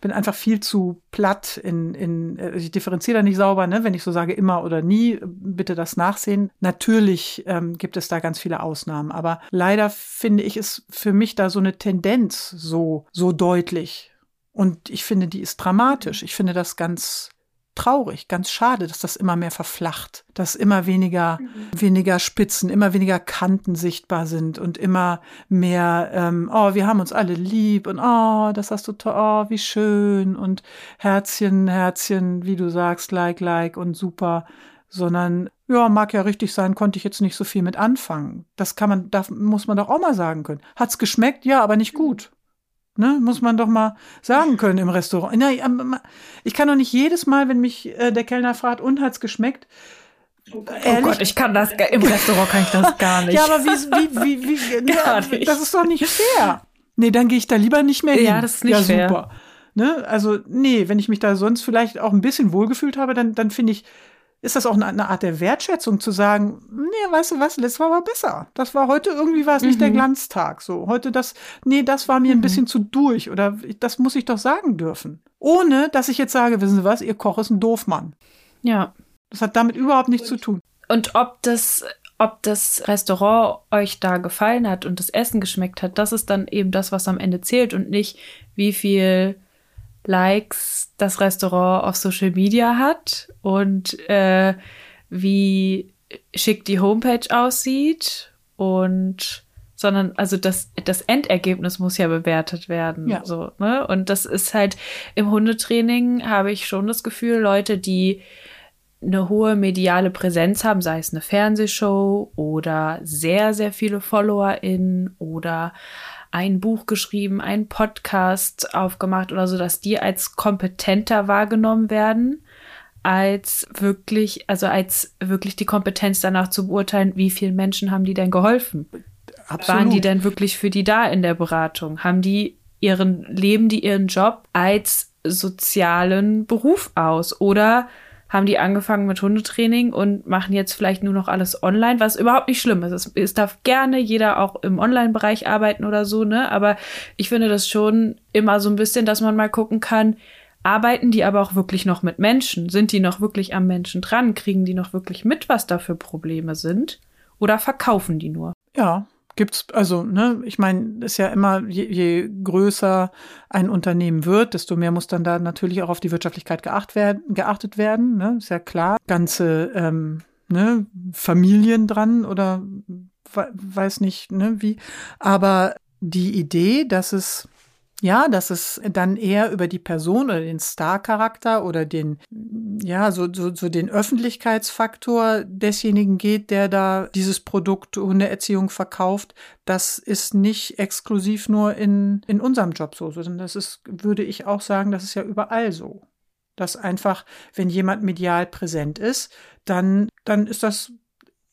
bin einfach viel zu platt in, in äh, ich differenziere da nicht sauber, ne, wenn ich so sage immer oder nie, bitte das nachsehen. Natürlich ähm, gibt es da ganz viele Ausnahmen, aber leider finde ich es für mich da so eine Tendenz so, so deutlich. Und ich finde, die ist dramatisch. Ich finde das ganz traurig, ganz schade, dass das immer mehr verflacht, dass immer weniger, mhm. weniger Spitzen, immer weniger Kanten sichtbar sind und immer mehr, ähm, oh, wir haben uns alle lieb und oh, das hast du toll, oh, wie schön und Herzchen, Herzchen, wie du sagst, like, like und super, sondern ja, mag ja richtig sein, konnte ich jetzt nicht so viel mit anfangen. Das kann man, da muss man doch auch mal sagen können. Hat's geschmeckt? Ja, aber nicht gut. Ne, muss man doch mal sagen können im Restaurant. Na, ich kann doch nicht jedes Mal, wenn mich äh, der Kellner fragt, und hat's geschmeckt? Oh Gott, ich kann das im Restaurant kann ich das gar nicht. ja, aber wie, wie, wie, wie [LAUGHS] gar ne, nicht. das ist doch nicht fair. Nee, dann gehe ich da lieber nicht mehr hin. Ja, das ist nicht ja, fair. Super. Ne? Also, nee, wenn ich mich da sonst vielleicht auch ein bisschen wohlgefühlt habe, dann, dann finde ich, ist das auch eine Art der Wertschätzung zu sagen, nee, weißt du was, letztes Mal war besser. Das war heute irgendwie war es nicht der mhm. Glanztag. So, heute das, nee, das war mir mhm. ein bisschen zu durch oder das muss ich doch sagen dürfen. Ohne, dass ich jetzt sage, wissen Sie was, Ihr Koch ist ein Doofmann. Ja. Das hat damit überhaupt nichts und, zu tun. Und ob das, ob das Restaurant euch da gefallen hat und das Essen geschmeckt hat, das ist dann eben das, was am Ende zählt und nicht, wie viel Likes das Restaurant auf Social Media hat und äh, wie schick die Homepage aussieht und sondern also das das Endergebnis muss ja bewertet werden ja. so ne und das ist halt im Hundetraining habe ich schon das Gefühl Leute die eine hohe mediale Präsenz haben, sei es eine Fernsehshow oder sehr, sehr viele FollowerInnen oder ein Buch geschrieben, einen Podcast aufgemacht oder so, dass die als kompetenter wahrgenommen werden, als wirklich, also als wirklich die Kompetenz danach zu beurteilen, wie vielen Menschen haben die denn geholfen? Absolut. Waren die denn wirklich für die da in der Beratung? Haben die ihren, leben die ihren Job als sozialen Beruf aus? Oder haben die angefangen mit Hundetraining und machen jetzt vielleicht nur noch alles online, was überhaupt nicht schlimm ist. Es, es darf gerne jeder auch im Online-Bereich arbeiten oder so, ne? Aber ich finde das schon immer so ein bisschen, dass man mal gucken kann, arbeiten die aber auch wirklich noch mit Menschen? Sind die noch wirklich am Menschen dran? Kriegen die noch wirklich mit, was da für Probleme sind? Oder verkaufen die nur? Ja, gibt's, also, ne, ich meine, ist ja immer, je, je, größer ein Unternehmen wird, desto mehr muss dann da natürlich auch auf die Wirtschaftlichkeit geacht werden, geachtet werden, ne, ist ja klar. Ganze, ähm, ne, Familien dran oder weiß nicht, ne, wie. Aber die Idee, dass es ja, dass es dann eher über die Person oder den Star-Charakter oder den, ja, so, so, so den Öffentlichkeitsfaktor desjenigen geht, der da dieses Produkt Hundeerziehung verkauft. Das ist nicht exklusiv nur in, in unserem Job so, sondern das ist, würde ich auch sagen, das ist ja überall so. Dass einfach, wenn jemand medial präsent ist, dann, dann ist das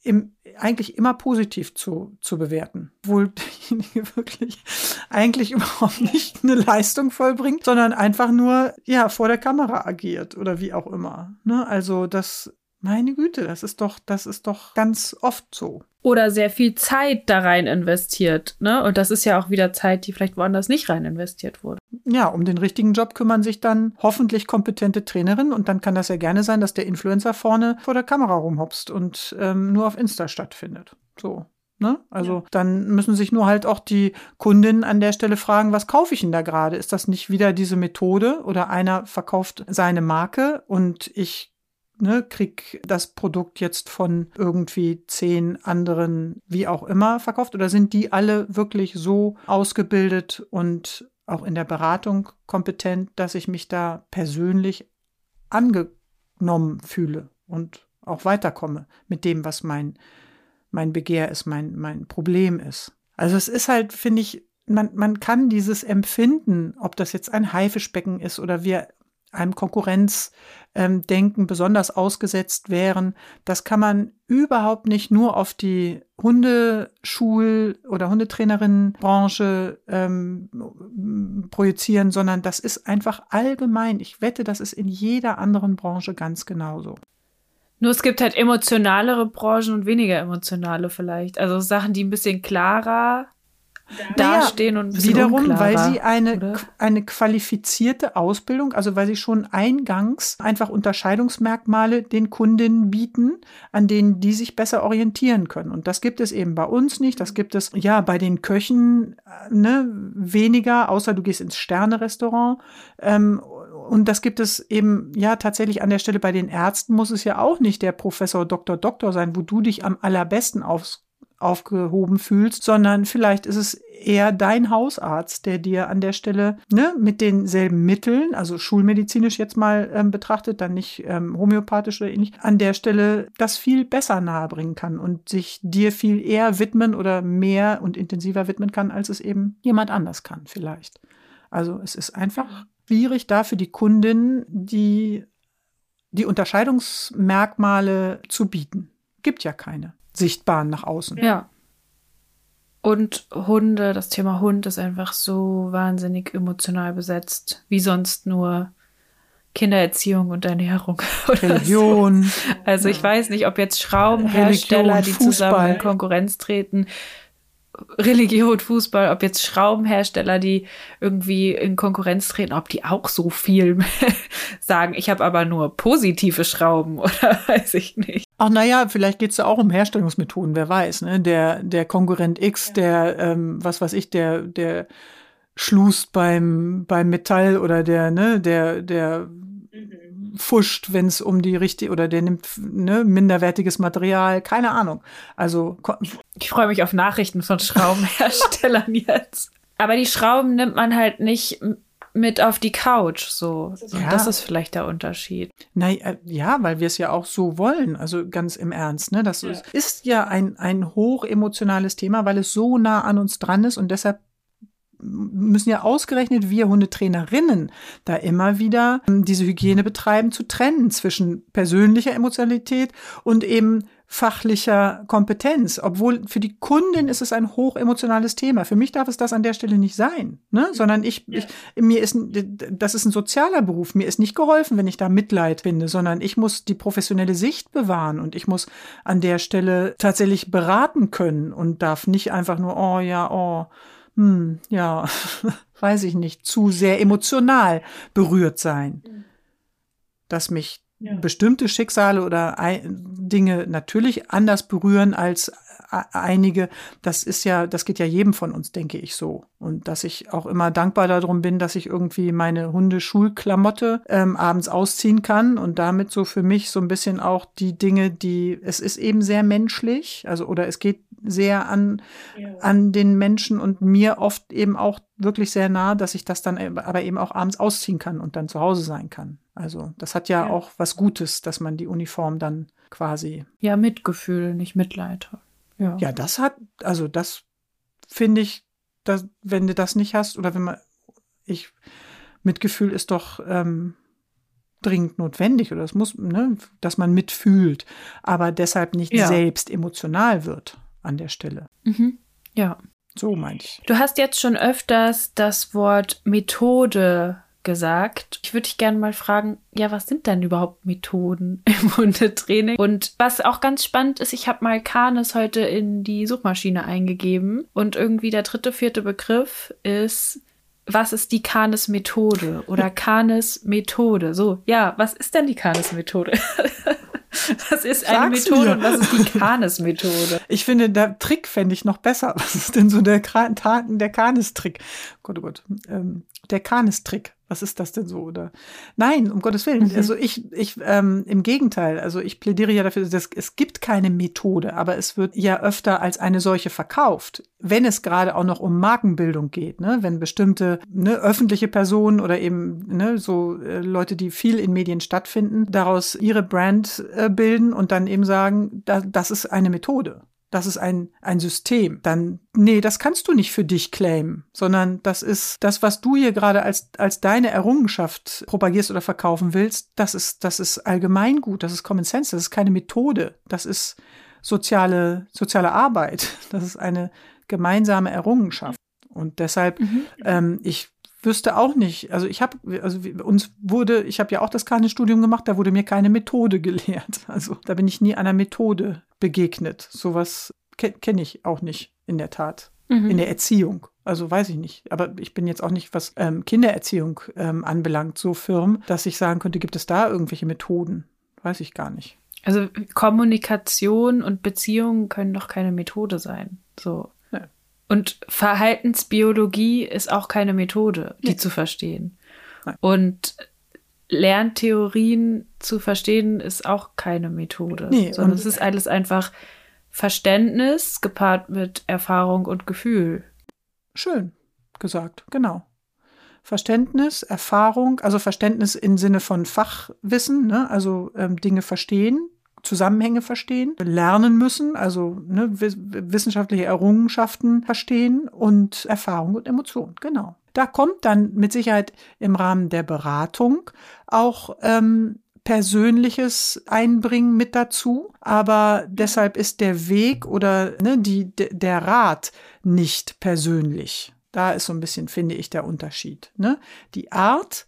im, eigentlich immer positiv zu, zu bewerten. Obwohl derjenige [LAUGHS] wirklich eigentlich überhaupt nicht eine Leistung vollbringt, sondern einfach nur, ja, vor der Kamera agiert oder wie auch immer. Ne? Also das, meine Güte, das ist doch, das ist doch ganz oft so oder sehr viel Zeit da rein investiert. Ne? Und das ist ja auch wieder Zeit, die vielleicht woanders nicht rein investiert wurde. Ja, um den richtigen Job kümmern sich dann hoffentlich kompetente Trainerinnen und dann kann das ja gerne sein, dass der Influencer vorne vor der Kamera rumhopst und ähm, nur auf Insta stattfindet. So. Ne? Also ja. dann müssen sich nur halt auch die Kundinnen an der Stelle fragen, was kaufe ich denn da gerade? Ist das nicht wieder diese Methode oder einer verkauft seine Marke und ich ne, krieg das Produkt jetzt von irgendwie zehn anderen, wie auch immer, verkauft? Oder sind die alle wirklich so ausgebildet und auch in der Beratung kompetent, dass ich mich da persönlich angenommen fühle und auch weiterkomme mit dem, was mein, mein Begehr ist, mein, mein Problem ist? Also es ist halt, finde ich, man, man kann dieses Empfinden, ob das jetzt ein Haifischbecken ist oder wir einem Konkurrenzdenken ähm, besonders ausgesetzt wären. Das kann man überhaupt nicht nur auf die Hundeschul- oder Hundetrainerinnenbranche ähm, projizieren, sondern das ist einfach allgemein. Ich wette, das ist in jeder anderen Branche ganz genauso. Nur es gibt halt emotionalere Branchen und weniger emotionale vielleicht. Also Sachen, die ein bisschen klarer dastehen und wiederum, unklarer, weil sie eine eine qualifizierte Ausbildung, also weil sie schon eingangs einfach Unterscheidungsmerkmale den Kundinnen bieten, an denen die sich besser orientieren können. Und das gibt es eben bei uns nicht. Das gibt es ja bei den Köchen ne, weniger, außer du gehst ins Sterne-Restaurant. Ähm, und das gibt es eben, ja, tatsächlich an der Stelle bei den Ärzten muss es ja auch nicht der Professor Dr. Doktor sein, wo du dich am allerbesten aufs aufgehoben fühlst, sondern vielleicht ist es eher dein Hausarzt, der dir an der Stelle ne, mit denselben Mitteln, also schulmedizinisch jetzt mal ähm, betrachtet, dann nicht ähm, homöopathisch oder ähnlich, an der Stelle das viel besser nahebringen kann und sich dir viel eher widmen oder mehr und intensiver widmen kann, als es eben jemand anders kann vielleicht. Also es ist einfach schwierig da für die Kundin, die die Unterscheidungsmerkmale zu bieten. Gibt ja keine sichtbaren nach außen. Ja. Und Hunde, das Thema Hund ist einfach so wahnsinnig emotional besetzt, wie sonst nur Kindererziehung und Ernährung. [LAUGHS] Religion. So. Also ich weiß nicht, ob jetzt Schraubenhersteller, Religion, die zusammen in Konkurrenz treten, Religion, Fußball, ob jetzt Schraubenhersteller, die irgendwie in Konkurrenz treten, ob die auch so viel [LAUGHS] sagen. Ich habe aber nur positive Schrauben [LAUGHS] oder weiß ich nicht. Ach naja, vielleicht geht es ja auch um Herstellungsmethoden, wer weiß. Ne? Der, der Konkurrent X, der, ähm, was weiß ich, der, der schlust beim, beim Metall oder der, ne, der, der fuscht, wenn es um die richtige oder der nimmt ne, minderwertiges Material, keine Ahnung. Also ich freue mich auf Nachrichten von Schraubenherstellern [LAUGHS] jetzt. Aber die Schrauben nimmt man halt nicht mit auf die Couch, so. Ja. Das ist vielleicht der Unterschied. Na, äh, ja, weil wir es ja auch so wollen, also ganz im Ernst, ne? Das ja. ist ja ein, ein hochemotionales Thema, weil es so nah an uns dran ist und deshalb müssen ja ausgerechnet wir Hundetrainerinnen da immer wieder ähm, diese Hygiene betreiben, zu trennen zwischen persönlicher Emotionalität und eben fachlicher Kompetenz. Obwohl für die Kundin ist es ein hochemotionales Thema. Für mich darf es das an der Stelle nicht sein, ne? sondern ich, ja. ich, mir ist, das ist ein sozialer Beruf. Mir ist nicht geholfen, wenn ich da Mitleid finde, sondern ich muss die professionelle Sicht bewahren und ich muss an der Stelle tatsächlich beraten können und darf nicht einfach nur, oh ja, oh, hm, ja, [LAUGHS] weiß ich nicht, zu sehr emotional berührt sein. Dass mich ja. bestimmte Schicksale oder Dinge natürlich anders berühren als einige, das ist ja, das geht ja jedem von uns, denke ich so. Und dass ich auch immer dankbar darum bin, dass ich irgendwie meine Hundeschulklamotte ähm, abends ausziehen kann und damit so für mich so ein bisschen auch die Dinge, die, es ist eben sehr menschlich, also oder es geht sehr an, ja. an den Menschen und mir oft eben auch wirklich sehr nah, dass ich das dann aber eben auch abends ausziehen kann und dann zu Hause sein kann. Also das hat ja, ja. auch was Gutes, dass man die Uniform dann quasi. Ja, Mitgefühl, nicht Mitleid. Ja. ja, das hat, also das finde ich, dass, wenn du das nicht hast oder wenn man, ich, Mitgefühl ist doch ähm, dringend notwendig oder es muss, ne, dass man mitfühlt, aber deshalb nicht ja. selbst emotional wird an der Stelle. Mhm. Ja. So meinte ich. Du hast jetzt schon öfters das Wort Methode gesagt. Ich würde dich gerne mal fragen, ja, was sind denn überhaupt Methoden [LAUGHS] im Hundetraining? Und was auch ganz spannend ist, ich habe mal Canis heute in die Suchmaschine eingegeben und irgendwie der dritte, vierte Begriff ist was ist die Canis-Methode oder [LAUGHS] Canis-Methode? So, ja, was ist denn die Canis-Methode? [LAUGHS] Was ist eine Sag's Methode mir. und was ist die Canis-Methode? Ich finde, der Trick fände ich noch besser. Was ist denn so der, der Canis-Trick? Gott, oh Gott. Ähm, der Canis-Trick. Was ist das denn so? Oder nein, um Gottes Willen. Mhm. Also ich, ich, ähm, im Gegenteil, also ich plädiere ja dafür, dass es gibt keine Methode, aber es wird ja öfter als eine solche verkauft. Wenn es gerade auch noch um Markenbildung geht, ne? wenn bestimmte ne, öffentliche Personen oder eben ne, so äh, Leute, die viel in Medien stattfinden, daraus ihre Brand äh, bilden und dann eben sagen, da, das ist eine Methode das ist ein, ein System, dann, nee, das kannst du nicht für dich claimen, sondern das ist das, was du hier gerade als, als deine Errungenschaft propagierst oder verkaufen willst, das ist, das ist Allgemeingut, das ist Common Sense, das ist keine Methode, das ist soziale, soziale Arbeit, [LAUGHS] das ist eine gemeinsame Errungenschaft. Und deshalb, mhm. ähm, ich wüsste auch nicht, also ich habe, also uns wurde, ich habe ja auch das Studium gemacht, da wurde mir keine Methode [LAUGHS] gelehrt. Also da bin ich nie einer Methode begegnet. Sowas ke kenne ich auch nicht in der Tat. Mhm. In der Erziehung. Also weiß ich nicht. Aber ich bin jetzt auch nicht, was ähm, Kindererziehung ähm, anbelangt, so firm, dass ich sagen könnte, gibt es da irgendwelche Methoden? Weiß ich gar nicht. Also Kommunikation und Beziehungen können doch keine Methode sein. So. Und Verhaltensbiologie ist auch keine Methode, die nee. zu verstehen. Nein. Und Lerntheorien zu verstehen ist auch keine Methode, nee, sondern es ist alles einfach Verständnis gepaart mit Erfahrung und Gefühl. Schön gesagt, genau. Verständnis, Erfahrung, also Verständnis im Sinne von Fachwissen, ne? also ähm, Dinge verstehen, Zusammenhänge verstehen, lernen müssen, also ne, wissenschaftliche Errungenschaften verstehen und Erfahrung und Emotion. Genau. Da kommt dann mit Sicherheit im Rahmen der Beratung auch ähm, Persönliches einbringen mit dazu, aber deshalb ist der Weg oder ne, die, der Rat nicht persönlich. Da ist so ein bisschen, finde ich, der Unterschied. Ne? Die Art,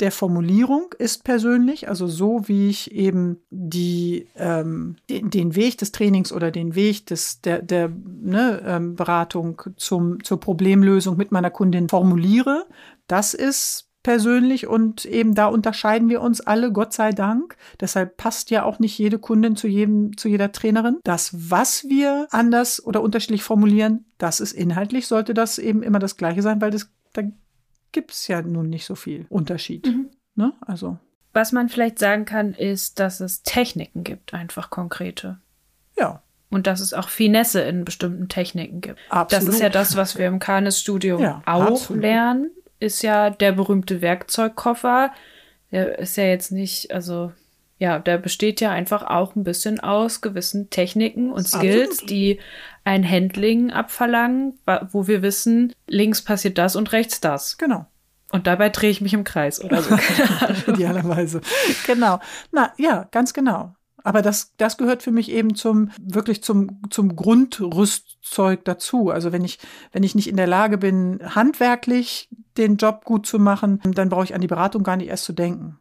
der Formulierung ist persönlich, also so wie ich eben die, ähm, den, den Weg des Trainings oder den Weg des, der, der ne, ähm, Beratung zum, zur Problemlösung mit meiner Kundin formuliere, das ist persönlich und eben da unterscheiden wir uns alle, Gott sei Dank. Deshalb passt ja auch nicht jede Kundin zu jedem, zu jeder Trainerin. Das, was wir anders oder unterschiedlich formulieren, das ist inhaltlich, sollte das eben immer das Gleiche sein, weil das, da gibt es ja nun nicht so viel Unterschied. Mhm. Ne? Also. Was man vielleicht sagen kann, ist, dass es Techniken gibt, einfach konkrete. Ja. Und dass es auch Finesse in bestimmten Techniken gibt. Absolut. Das ist ja das, was wir im Kanes-Studium ja, auch absolut. lernen ist ja der berühmte Werkzeugkoffer. Der ist ja jetzt nicht, also ja, der besteht ja einfach auch ein bisschen aus gewissen Techniken und Skills, Absolut. die ein Handling abverlangen, wo wir wissen, links passiert das und rechts das. Genau. Und dabei drehe ich mich im Kreis oder so. [LAUGHS] Idealerweise. Genau. Na ja, ganz genau. Aber das, das gehört für mich eben zum, wirklich zum, zum Grundrüstzeug dazu. Also wenn ich, wenn ich nicht in der Lage bin, handwerklich den Job gut zu machen, dann brauche ich an die Beratung gar nicht erst zu denken.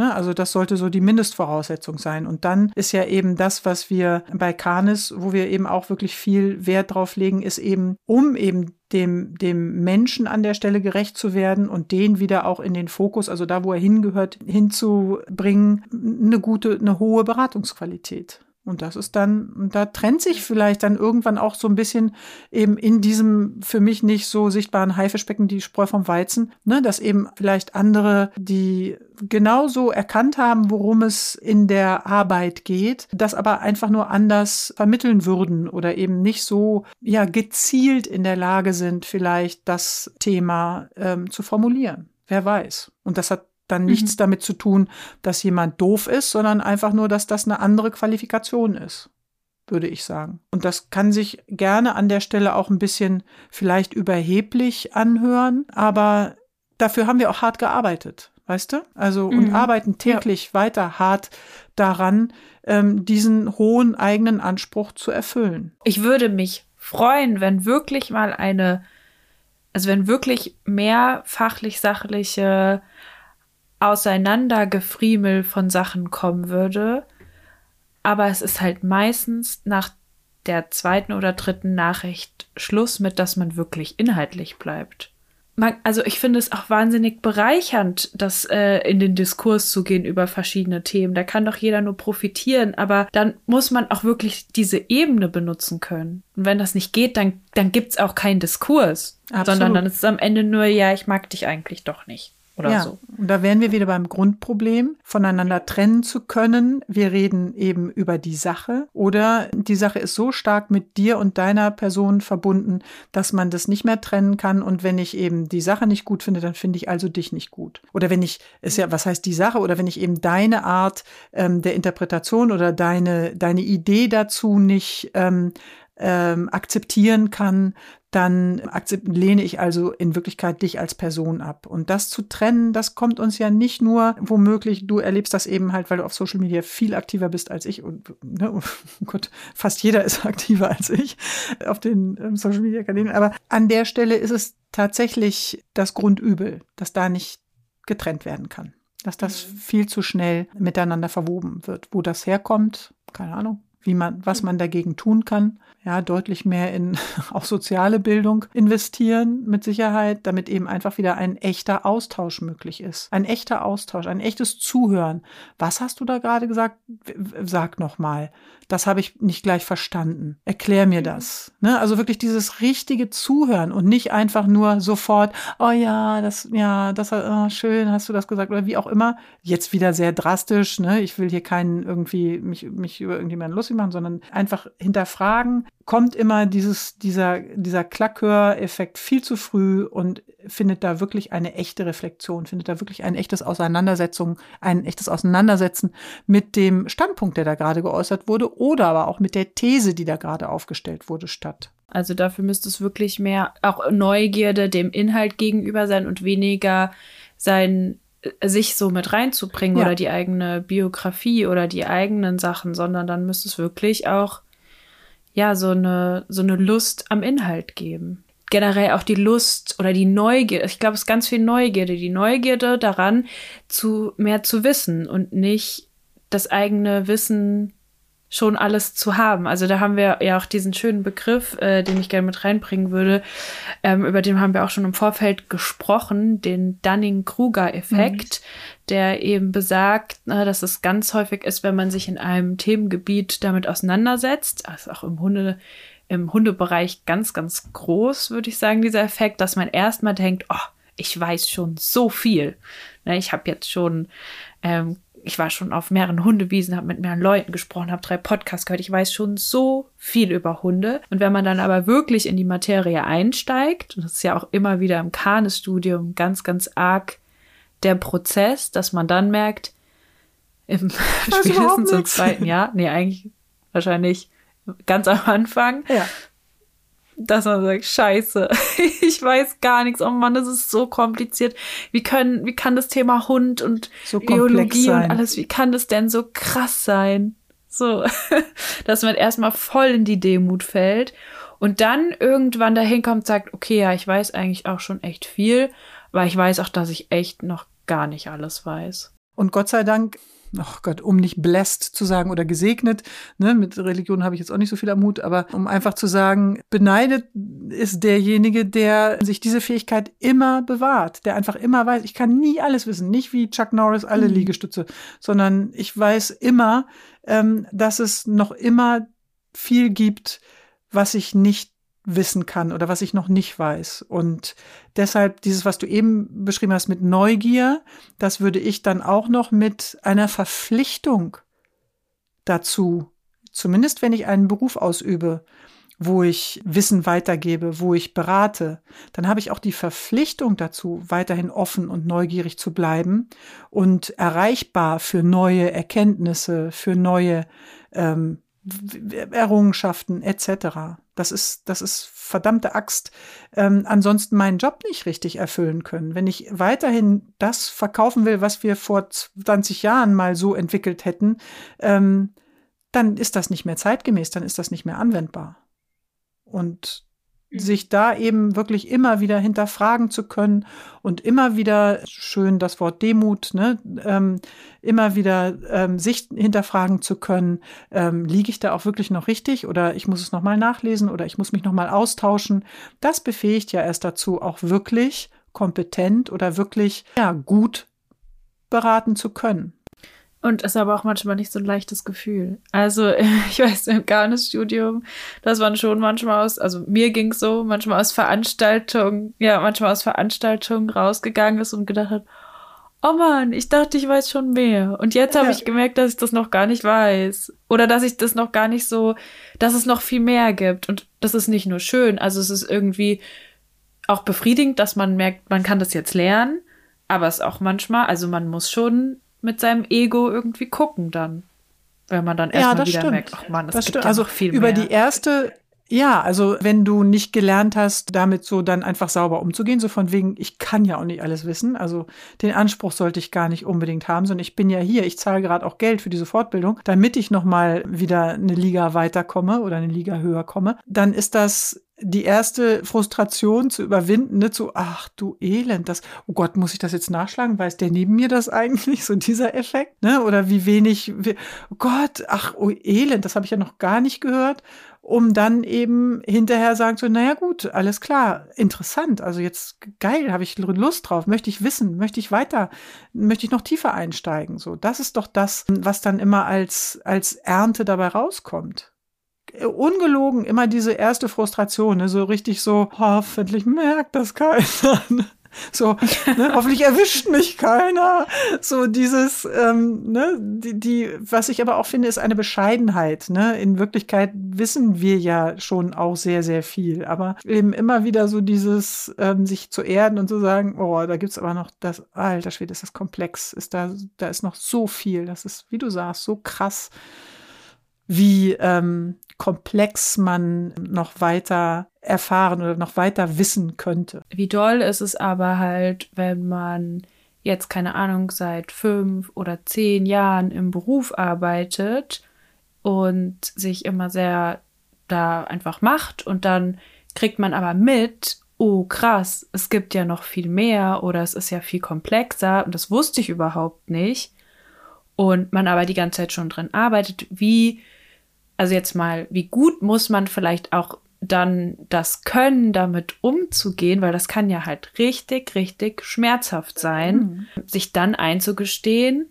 Ne? Also das sollte so die Mindestvoraussetzung sein. Und dann ist ja eben das, was wir bei Canis, wo wir eben auch wirklich viel Wert drauf legen, ist eben, um eben dem, dem Menschen an der Stelle gerecht zu werden und den wieder auch in den Fokus, also da, wo er hingehört, hinzubringen, eine gute, eine hohe Beratungsqualität. Und das ist dann, da trennt sich vielleicht dann irgendwann auch so ein bisschen eben in diesem für mich nicht so sichtbaren Haifischbecken die Spreu vom Weizen, ne, dass eben vielleicht andere, die genauso erkannt haben, worum es in der Arbeit geht, das aber einfach nur anders vermitteln würden oder eben nicht so, ja, gezielt in der Lage sind, vielleicht das Thema ähm, zu formulieren. Wer weiß. Und das hat dann nichts mhm. damit zu tun, dass jemand doof ist, sondern einfach nur, dass das eine andere Qualifikation ist, würde ich sagen. Und das kann sich gerne an der Stelle auch ein bisschen vielleicht überheblich anhören, aber dafür haben wir auch hart gearbeitet, weißt du? Also mhm. und arbeiten täglich ja. weiter hart daran, ähm, diesen hohen eigenen Anspruch zu erfüllen. Ich würde mich freuen, wenn wirklich mal eine, also wenn wirklich mehr fachlich sachliche Auseinandergefriemel von Sachen kommen würde. Aber es ist halt meistens nach der zweiten oder dritten Nachricht Schluss mit, dass man wirklich inhaltlich bleibt. Man, also ich finde es auch wahnsinnig bereichernd, das äh, in den Diskurs zu gehen über verschiedene Themen. Da kann doch jeder nur profitieren, aber dann muss man auch wirklich diese Ebene benutzen können. Und wenn das nicht geht, dann, dann gibt's auch keinen Diskurs, Absolut. sondern dann ist es am Ende nur, ja, ich mag dich eigentlich doch nicht oder ja, so. Und da wären wir wieder beim Grundproblem, voneinander trennen zu können. Wir reden eben über die Sache oder die Sache ist so stark mit dir und deiner Person verbunden, dass man das nicht mehr trennen kann. Und wenn ich eben die Sache nicht gut finde, dann finde ich also dich nicht gut. Oder wenn ich, ist ja, was heißt die Sache? Oder wenn ich eben deine Art ähm, der Interpretation oder deine, deine Idee dazu nicht ähm, ähm, akzeptieren kann, dann lehne ich also in Wirklichkeit dich als Person ab. Und das zu trennen, das kommt uns ja nicht nur womöglich, du erlebst das eben halt, weil du auf Social Media viel aktiver bist als ich. Und ne, [LAUGHS] oh Gott, fast jeder ist [LAUGHS] aktiver als ich auf den ähm, Social Media Kanälen. Aber an der Stelle ist es tatsächlich das Grundübel, dass da nicht getrennt werden kann. Dass das mhm. viel zu schnell miteinander verwoben wird. Wo das herkommt, keine Ahnung wie man, was man dagegen tun kann. Ja, deutlich mehr in [LAUGHS] auch soziale Bildung investieren, mit Sicherheit, damit eben einfach wieder ein echter Austausch möglich ist. Ein echter Austausch, ein echtes Zuhören. Was hast du da gerade gesagt? Sag noch mal. Das habe ich nicht gleich verstanden. Erklär mir das. Ne? Also wirklich dieses richtige Zuhören und nicht einfach nur sofort, oh ja, das, ja, das, oh, schön, hast du das gesagt oder wie auch immer. Jetzt wieder sehr drastisch. Ne? Ich will hier keinen irgendwie mich, mich über irgendjemanden lustig machen, sondern einfach hinterfragen, kommt immer dieses, dieser, dieser Klackhöreffekt viel zu früh und findet da wirklich eine echte Reflexion, findet da wirklich ein echtes Auseinandersetzung, ein echtes Auseinandersetzen mit dem Standpunkt, der da gerade geäußert wurde oder aber auch mit der These, die da gerade aufgestellt wurde, statt. Also dafür müsste es wirklich mehr auch Neugierde dem Inhalt gegenüber sein und weniger sein sich so mit reinzubringen ja. oder die eigene Biografie oder die eigenen Sachen, sondern dann müsste es wirklich auch ja so eine so eine Lust am Inhalt geben. generell auch die Lust oder die Neugierde. Ich glaube, es ist ganz viel Neugierde. Die Neugierde daran, zu mehr zu wissen und nicht das eigene Wissen schon alles zu haben. Also da haben wir ja auch diesen schönen Begriff, äh, den ich gerne mit reinbringen würde, ähm, über den haben wir auch schon im Vorfeld gesprochen, den Dunning-Kruger-Effekt, mhm. der eben besagt, na, dass es ganz häufig ist, wenn man sich in einem Themengebiet damit auseinandersetzt, also auch im Hunde im Hundebereich ganz, ganz groß, würde ich sagen, dieser Effekt, dass man erstmal denkt, oh, ich weiß schon so viel. Ne, ich habe jetzt schon ähm, ich war schon auf mehreren Hundewiesen, habe mit mehreren Leuten gesprochen, habe drei Podcasts gehört. Ich weiß schon so viel über Hunde. Und wenn man dann aber wirklich in die Materie einsteigt, und das ist ja auch immer wieder im Kanes-Studium ganz, ganz arg der Prozess, dass man dann merkt, im [LAUGHS] [LAUGHS] spätestens im zweiten Jahr, nee, eigentlich wahrscheinlich ganz am Anfang, ja dass man sagt, scheiße, [LAUGHS] ich weiß gar nichts. Oh Mann, das ist so kompliziert. Wie können, wie kann das Thema Hund und so Biologie sein. und alles, wie kann das denn so krass sein? So, [LAUGHS] dass man erstmal voll in die Demut fällt und dann irgendwann dahin kommt, sagt, okay, ja, ich weiß eigentlich auch schon echt viel, weil ich weiß auch, dass ich echt noch gar nicht alles weiß. Und Gott sei Dank oh Gott, um nicht blessed zu sagen oder gesegnet, ne, mit Religion habe ich jetzt auch nicht so viel am Hut, aber um einfach zu sagen, beneidet ist derjenige, der sich diese Fähigkeit immer bewahrt, der einfach immer weiß, ich kann nie alles wissen, nicht wie Chuck Norris alle mhm. Liegestütze, sondern ich weiß immer, ähm, dass es noch immer viel gibt, was ich nicht wissen kann oder was ich noch nicht weiß. Und deshalb dieses, was du eben beschrieben hast mit Neugier, das würde ich dann auch noch mit einer Verpflichtung dazu, zumindest wenn ich einen Beruf ausübe, wo ich Wissen weitergebe, wo ich berate, dann habe ich auch die Verpflichtung dazu, weiterhin offen und neugierig zu bleiben und erreichbar für neue Erkenntnisse, für neue ähm, Errungenschaften etc. Das ist, das ist verdammte Axt. Ähm, ansonsten meinen Job nicht richtig erfüllen können. Wenn ich weiterhin das verkaufen will, was wir vor 20 Jahren mal so entwickelt hätten, ähm, dann ist das nicht mehr zeitgemäß, dann ist das nicht mehr anwendbar. Und. Sich da eben wirklich immer wieder hinterfragen zu können und immer wieder, schön das Wort Demut, ne, ähm, immer wieder ähm, sich hinterfragen zu können, ähm, liege ich da auch wirklich noch richtig oder ich muss es nochmal nachlesen oder ich muss mich nochmal austauschen. Das befähigt ja erst dazu, auch wirklich kompetent oder wirklich ja, gut beraten zu können. Und ist aber auch manchmal nicht so ein leichtes Gefühl. Also, [LAUGHS] ich weiß, im Garnis-Studium, das waren schon manchmal aus, also mir ging es so, manchmal aus Veranstaltungen, ja, manchmal aus Veranstaltungen rausgegangen ist und gedacht hat, oh Mann, ich dachte, ich weiß schon mehr. Und jetzt habe ja. ich gemerkt, dass ich das noch gar nicht weiß. Oder dass ich das noch gar nicht so, dass es noch viel mehr gibt. Und das ist nicht nur schön, also es ist irgendwie auch befriedigend, dass man merkt, man kann das jetzt lernen. Aber es ist auch manchmal, also man muss schon mit seinem Ego irgendwie gucken dann. Wenn man dann erstmal ja, wieder stimmt. merkt, ach man, das, das gibt stimmt. Ja also viel über mehr. die erste ja, also wenn du nicht gelernt hast, damit so dann einfach sauber umzugehen, so von wegen, ich kann ja auch nicht alles wissen. Also den Anspruch sollte ich gar nicht unbedingt haben, sondern ich bin ja hier, ich zahle gerade auch Geld für diese Fortbildung, damit ich nochmal wieder eine Liga weiterkomme oder eine Liga höher komme. Dann ist das die erste Frustration zu überwinden, ne, zu, ach du Elend, das, oh Gott, muss ich das jetzt nachschlagen? Weiß der neben mir das [LAUGHS] eigentlich? So dieser Effekt, ne? Oder wie wenig, wie, oh Gott, ach, oh Elend, das habe ich ja noch gar nicht gehört, um dann eben hinterher sagen zu, naja gut, alles klar, interessant, also jetzt geil, habe ich Lust drauf, möchte ich wissen, möchte ich weiter, möchte ich noch tiefer einsteigen, so. Das ist doch das, was dann immer als, als Ernte dabei rauskommt ungelogen immer diese erste Frustration, ne? so richtig so, hoffentlich merkt das keiner. So, ne, [LAUGHS] hoffentlich erwischt mich keiner. So dieses, ähm, ne, die, die, was ich aber auch finde, ist eine Bescheidenheit. Ne? In Wirklichkeit wissen wir ja schon auch sehr, sehr viel. Aber eben immer wieder so dieses, ähm, sich zu erden und zu sagen, oh, da gibt's aber noch das, alter Schwede, ist das komplex, ist da, da ist noch so viel. Das ist, wie du sagst, so krass wie ähm, komplex man noch weiter erfahren oder noch weiter wissen könnte. Wie doll ist es aber halt, wenn man jetzt keine Ahnung seit fünf oder zehn Jahren im Beruf arbeitet und sich immer sehr da einfach macht und dann kriegt man aber mit oh krass, es gibt ja noch viel mehr oder es ist ja viel komplexer und das wusste ich überhaupt nicht. Und man aber die ganze Zeit schon drin arbeitet, wie, also jetzt mal, wie gut muss man vielleicht auch dann das können, damit umzugehen, weil das kann ja halt richtig, richtig schmerzhaft sein, mhm. sich dann einzugestehen,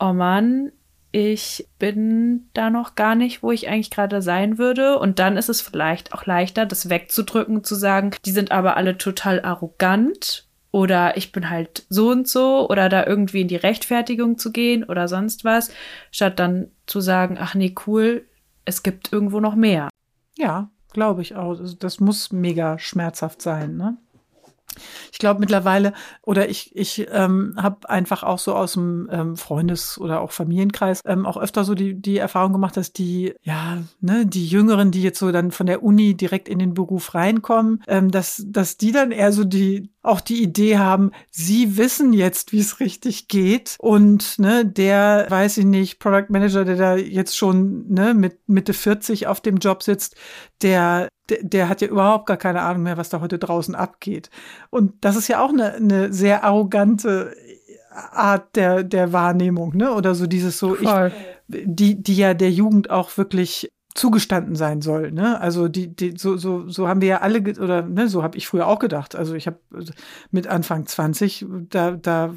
oh Mann, ich bin da noch gar nicht, wo ich eigentlich gerade sein würde. Und dann ist es vielleicht auch leichter, das wegzudrücken, zu sagen, die sind aber alle total arrogant oder ich bin halt so und so oder da irgendwie in die Rechtfertigung zu gehen oder sonst was, statt dann zu sagen, ach nee, cool, es gibt irgendwo noch mehr. Ja, glaube ich auch. Das muss mega schmerzhaft sein, ne? Ich glaube mittlerweile, oder ich, ich ähm, habe einfach auch so aus dem ähm, Freundes- oder auch Familienkreis ähm, auch öfter so die, die Erfahrung gemacht, dass die, ja, ne, die Jüngeren, die jetzt so dann von der Uni direkt in den Beruf reinkommen, ähm, dass, dass die dann eher so die, auch die Idee haben, sie wissen jetzt, wie es richtig geht. Und ne, der, weiß ich nicht, Product Manager, der da jetzt schon ne, mit Mitte 40 auf dem Job sitzt, der der, der hat ja überhaupt gar keine Ahnung mehr, was da heute draußen abgeht. Und das ist ja auch eine, eine sehr arrogante Art der, der Wahrnehmung, ne? Oder so dieses so, ich, die, die ja der Jugend auch wirklich zugestanden sein soll, ne? Also die, die so so so haben wir ja alle oder ne, so habe ich früher auch gedacht. Also ich habe mit Anfang 20 da da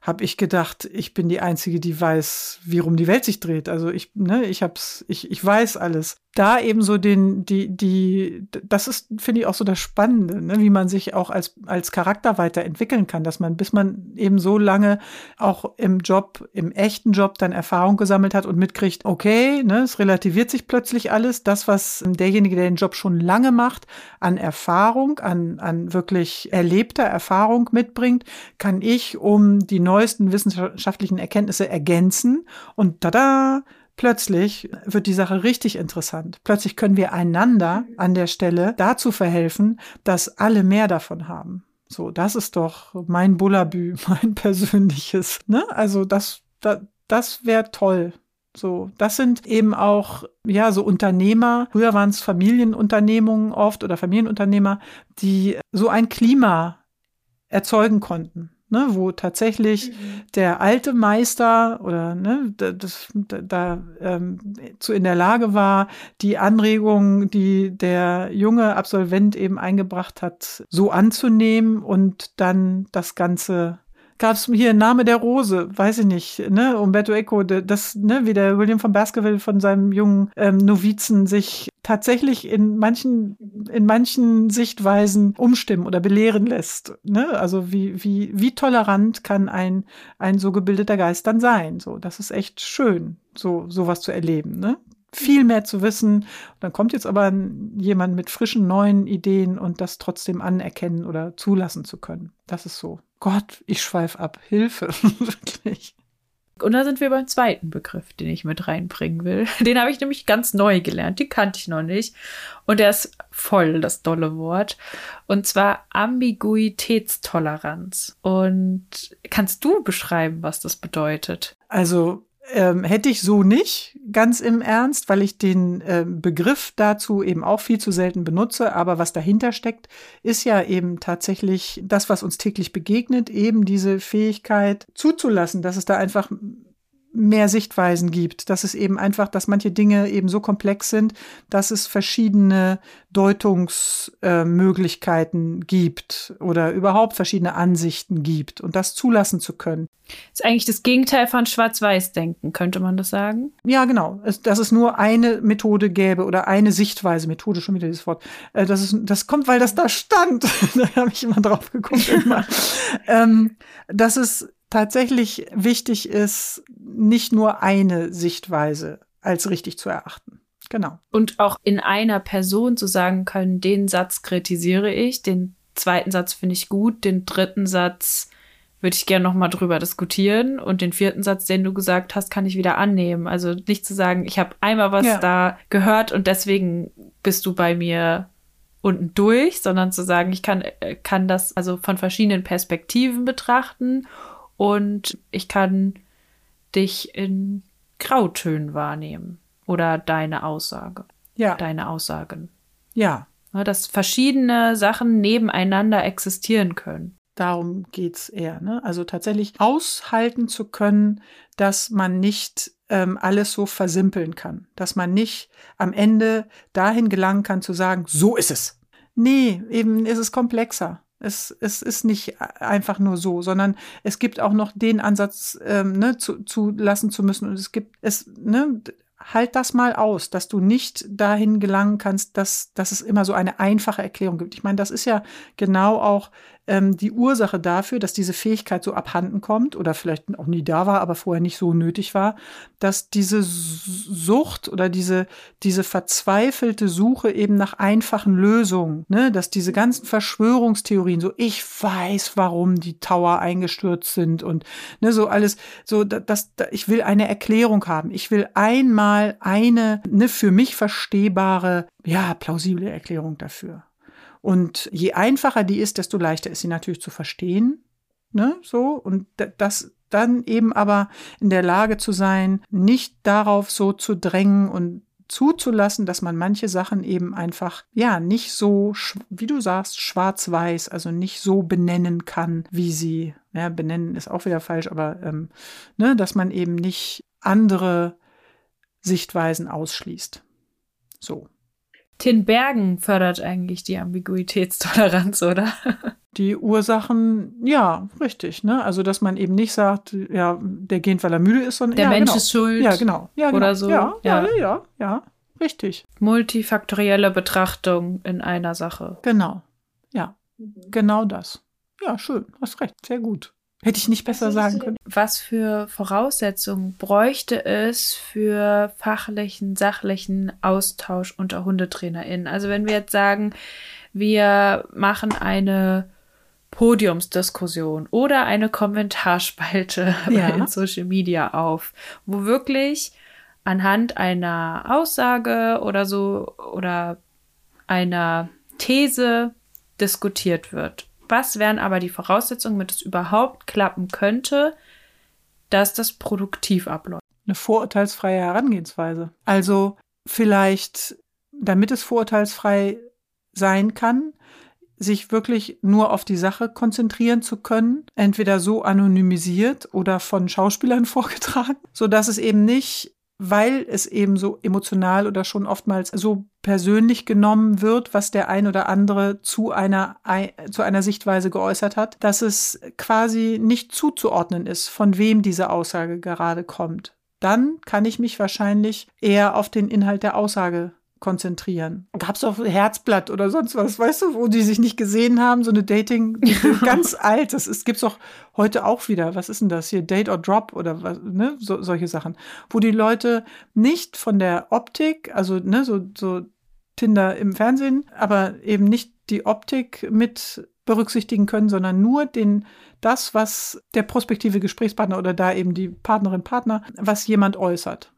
habe ich gedacht, ich bin die einzige, die weiß, wie rum die Welt sich dreht. Also ich ne, ich hab's ich ich weiß alles da eben so den, die, die, das ist, finde ich, auch so das Spannende, ne? wie man sich auch als, als Charakter weiterentwickeln kann, dass man, bis man eben so lange auch im Job, im echten Job dann Erfahrung gesammelt hat und mitkriegt, okay, ne, es relativiert sich plötzlich alles. Das, was derjenige, der den Job schon lange macht, an Erfahrung, an, an wirklich erlebter Erfahrung mitbringt, kann ich um die neuesten wissenschaftlichen Erkenntnisse ergänzen und tada, plötzlich wird die Sache richtig interessant. Plötzlich können wir einander an der Stelle dazu verhelfen, dass alle mehr davon haben. So, das ist doch mein Bullabü, [LAUGHS] mein persönliches. Ne? Also das, das, das wäre toll. So, das sind eben auch, ja, so Unternehmer. Früher waren es Familienunternehmungen oft oder Familienunternehmer, die so ein Klima erzeugen konnten ne, wo tatsächlich mhm. der alte Meister oder ne, das, da, da ähm, zu in der Lage war, die Anregungen, die der junge Absolvent eben eingebracht hat, so anzunehmen und dann das Ganze gab es hier Name der Rose, weiß ich nicht, ne, Umberto Eco, das, ne, wie der William von Baskerville von seinem jungen ähm, Novizen sich tatsächlich in manchen, in manchen Sichtweisen umstimmen oder belehren lässt. Ne? Also wie, wie, wie tolerant kann ein, ein so gebildeter Geist dann sein? So, das ist echt schön, so, sowas zu erleben, ne? Viel mehr zu wissen. Dann kommt jetzt aber jemand mit frischen neuen Ideen und das trotzdem anerkennen oder zulassen zu können. Das ist so. Gott, ich schweif ab. Hilfe. [LAUGHS] Wirklich. Und da sind wir beim zweiten Begriff, den ich mit reinbringen will. [LAUGHS] Den habe ich nämlich ganz neu gelernt. Den kannte ich noch nicht. Und der ist voll das dolle Wort. Und zwar Ambiguitätstoleranz. Und kannst du beschreiben, was das bedeutet? Also ähm, hätte ich so nicht, ganz im Ernst, weil ich den äh, Begriff dazu eben auch viel zu selten benutze. Aber was dahinter steckt, ist ja eben tatsächlich das, was uns täglich begegnet, eben diese Fähigkeit zuzulassen, dass es da einfach mehr Sichtweisen gibt, dass es eben einfach, dass manche Dinge eben so komplex sind, dass es verschiedene Deutungsmöglichkeiten äh, gibt oder überhaupt verschiedene Ansichten gibt und das zulassen zu können. Das ist eigentlich das Gegenteil von Schwarz-Weiß-Denken, könnte man das sagen? Ja, genau. Dass es nur eine Methode gäbe oder eine Sichtweise, Methode schon wieder dieses Wort. Äh, das, ist, das kommt, weil das da stand. [LAUGHS] da habe ich immer drauf geguckt. [LAUGHS] ähm, dass es tatsächlich wichtig ist, nicht nur eine Sichtweise als richtig zu erachten. Genau. Und auch in einer Person zu sagen können, den Satz kritisiere ich, den zweiten Satz finde ich gut, den dritten Satz würde ich gerne noch mal drüber diskutieren und den vierten Satz, den du gesagt hast, kann ich wieder annehmen. Also nicht zu sagen, ich habe einmal was ja. da gehört und deswegen bist du bei mir unten durch, sondern zu sagen, ich kann äh, kann das also von verschiedenen Perspektiven betrachten und ich kann dich in Grautönen wahrnehmen oder deine Aussage. Ja. Deine Aussagen. Ja, Ne, dass verschiedene Sachen nebeneinander existieren können. Darum geht's eher. Ne? Also tatsächlich aushalten zu können, dass man nicht ähm, alles so versimpeln kann. Dass man nicht am Ende dahin gelangen kann zu sagen, so ist es. Nee, eben ist es komplexer. Es, es ist nicht einfach nur so, sondern es gibt auch noch den Ansatz, ähm, ne, zu, zu lassen zu müssen. Und es gibt es, ne, halt das mal aus, dass du nicht dahin gelangen kannst, dass, dass es immer so eine einfache Erklärung gibt. Ich meine, das ist ja genau auch ähm, die Ursache dafür, dass diese Fähigkeit so abhanden kommt oder vielleicht auch nie da war, aber vorher nicht so nötig war, dass diese Sucht oder diese, diese verzweifelte Suche eben nach einfachen Lösungen, ne, dass diese ganzen Verschwörungstheorien, so ich weiß, warum die Tower eingestürzt sind und ne, so alles, so dass, dass ich will eine Erklärung haben. Ich will einmal eine ne, für mich verstehbare, ja, plausible Erklärung dafür. Und je einfacher die ist, desto leichter ist sie natürlich zu verstehen. Ne, so. Und das dann eben aber in der Lage zu sein, nicht darauf so zu drängen und zuzulassen, dass man manche Sachen eben einfach, ja, nicht so, wie du sagst, schwarz-weiß, also nicht so benennen kann, wie sie, ja, benennen ist auch wieder falsch, aber, ähm, ne, dass man eben nicht andere Sichtweisen ausschließt. So. Tin Bergen fördert eigentlich die Ambiguitätstoleranz, oder? [LAUGHS] Die Ursachen, ja, richtig, ne? Also, dass man eben nicht sagt, ja, der geht, weil er müde ist, sondern der ja, Mensch genau. ist schuld. Ja, genau. Ja, genau. Oder so. Ja, ja, ja, ja, ja, richtig. Multifaktorielle Betrachtung in einer Sache. Genau. Ja, genau das. Ja, schön. Hast recht. Sehr gut. Hätte ich nicht besser sagen können. Was für Voraussetzungen bräuchte es für fachlichen, sachlichen Austausch unter HundetrainerInnen? Also wenn wir jetzt sagen, wir machen eine Podiumsdiskussion oder eine Kommentarspalte [LAUGHS] ja. in Social Media auf, wo wirklich anhand einer Aussage oder so oder einer These diskutiert wird was wären aber die Voraussetzungen, damit es überhaupt klappen könnte, dass das produktiv abläuft? Eine vorurteilsfreie Herangehensweise. Also vielleicht, damit es vorurteilsfrei sein kann, sich wirklich nur auf die Sache konzentrieren zu können, entweder so anonymisiert oder von Schauspielern [LAUGHS] vorgetragen, so dass es eben nicht weil es eben so emotional oder schon oftmals so persönlich genommen wird, was der ein oder andere zu einer, zu einer Sichtweise geäußert hat, dass es quasi nicht zuzuordnen ist, von wem diese Aussage gerade kommt. Dann kann ich mich wahrscheinlich eher auf den Inhalt der Aussage konzentrieren. Gab es auch Herzblatt oder sonst was, weißt du, wo die sich nicht gesehen haben, so eine Dating, [LAUGHS] ganz alt, das ist, gibt's auch heute auch wieder. Was ist denn das hier? Date or Drop oder was, ne? So, solche Sachen. Wo die Leute nicht von der Optik, also, ne, so, so Tinder im Fernsehen, aber eben nicht die Optik mit berücksichtigen können, sondern nur den, das, was der prospektive Gesprächspartner oder da eben die Partnerin, Partner, was jemand äußert.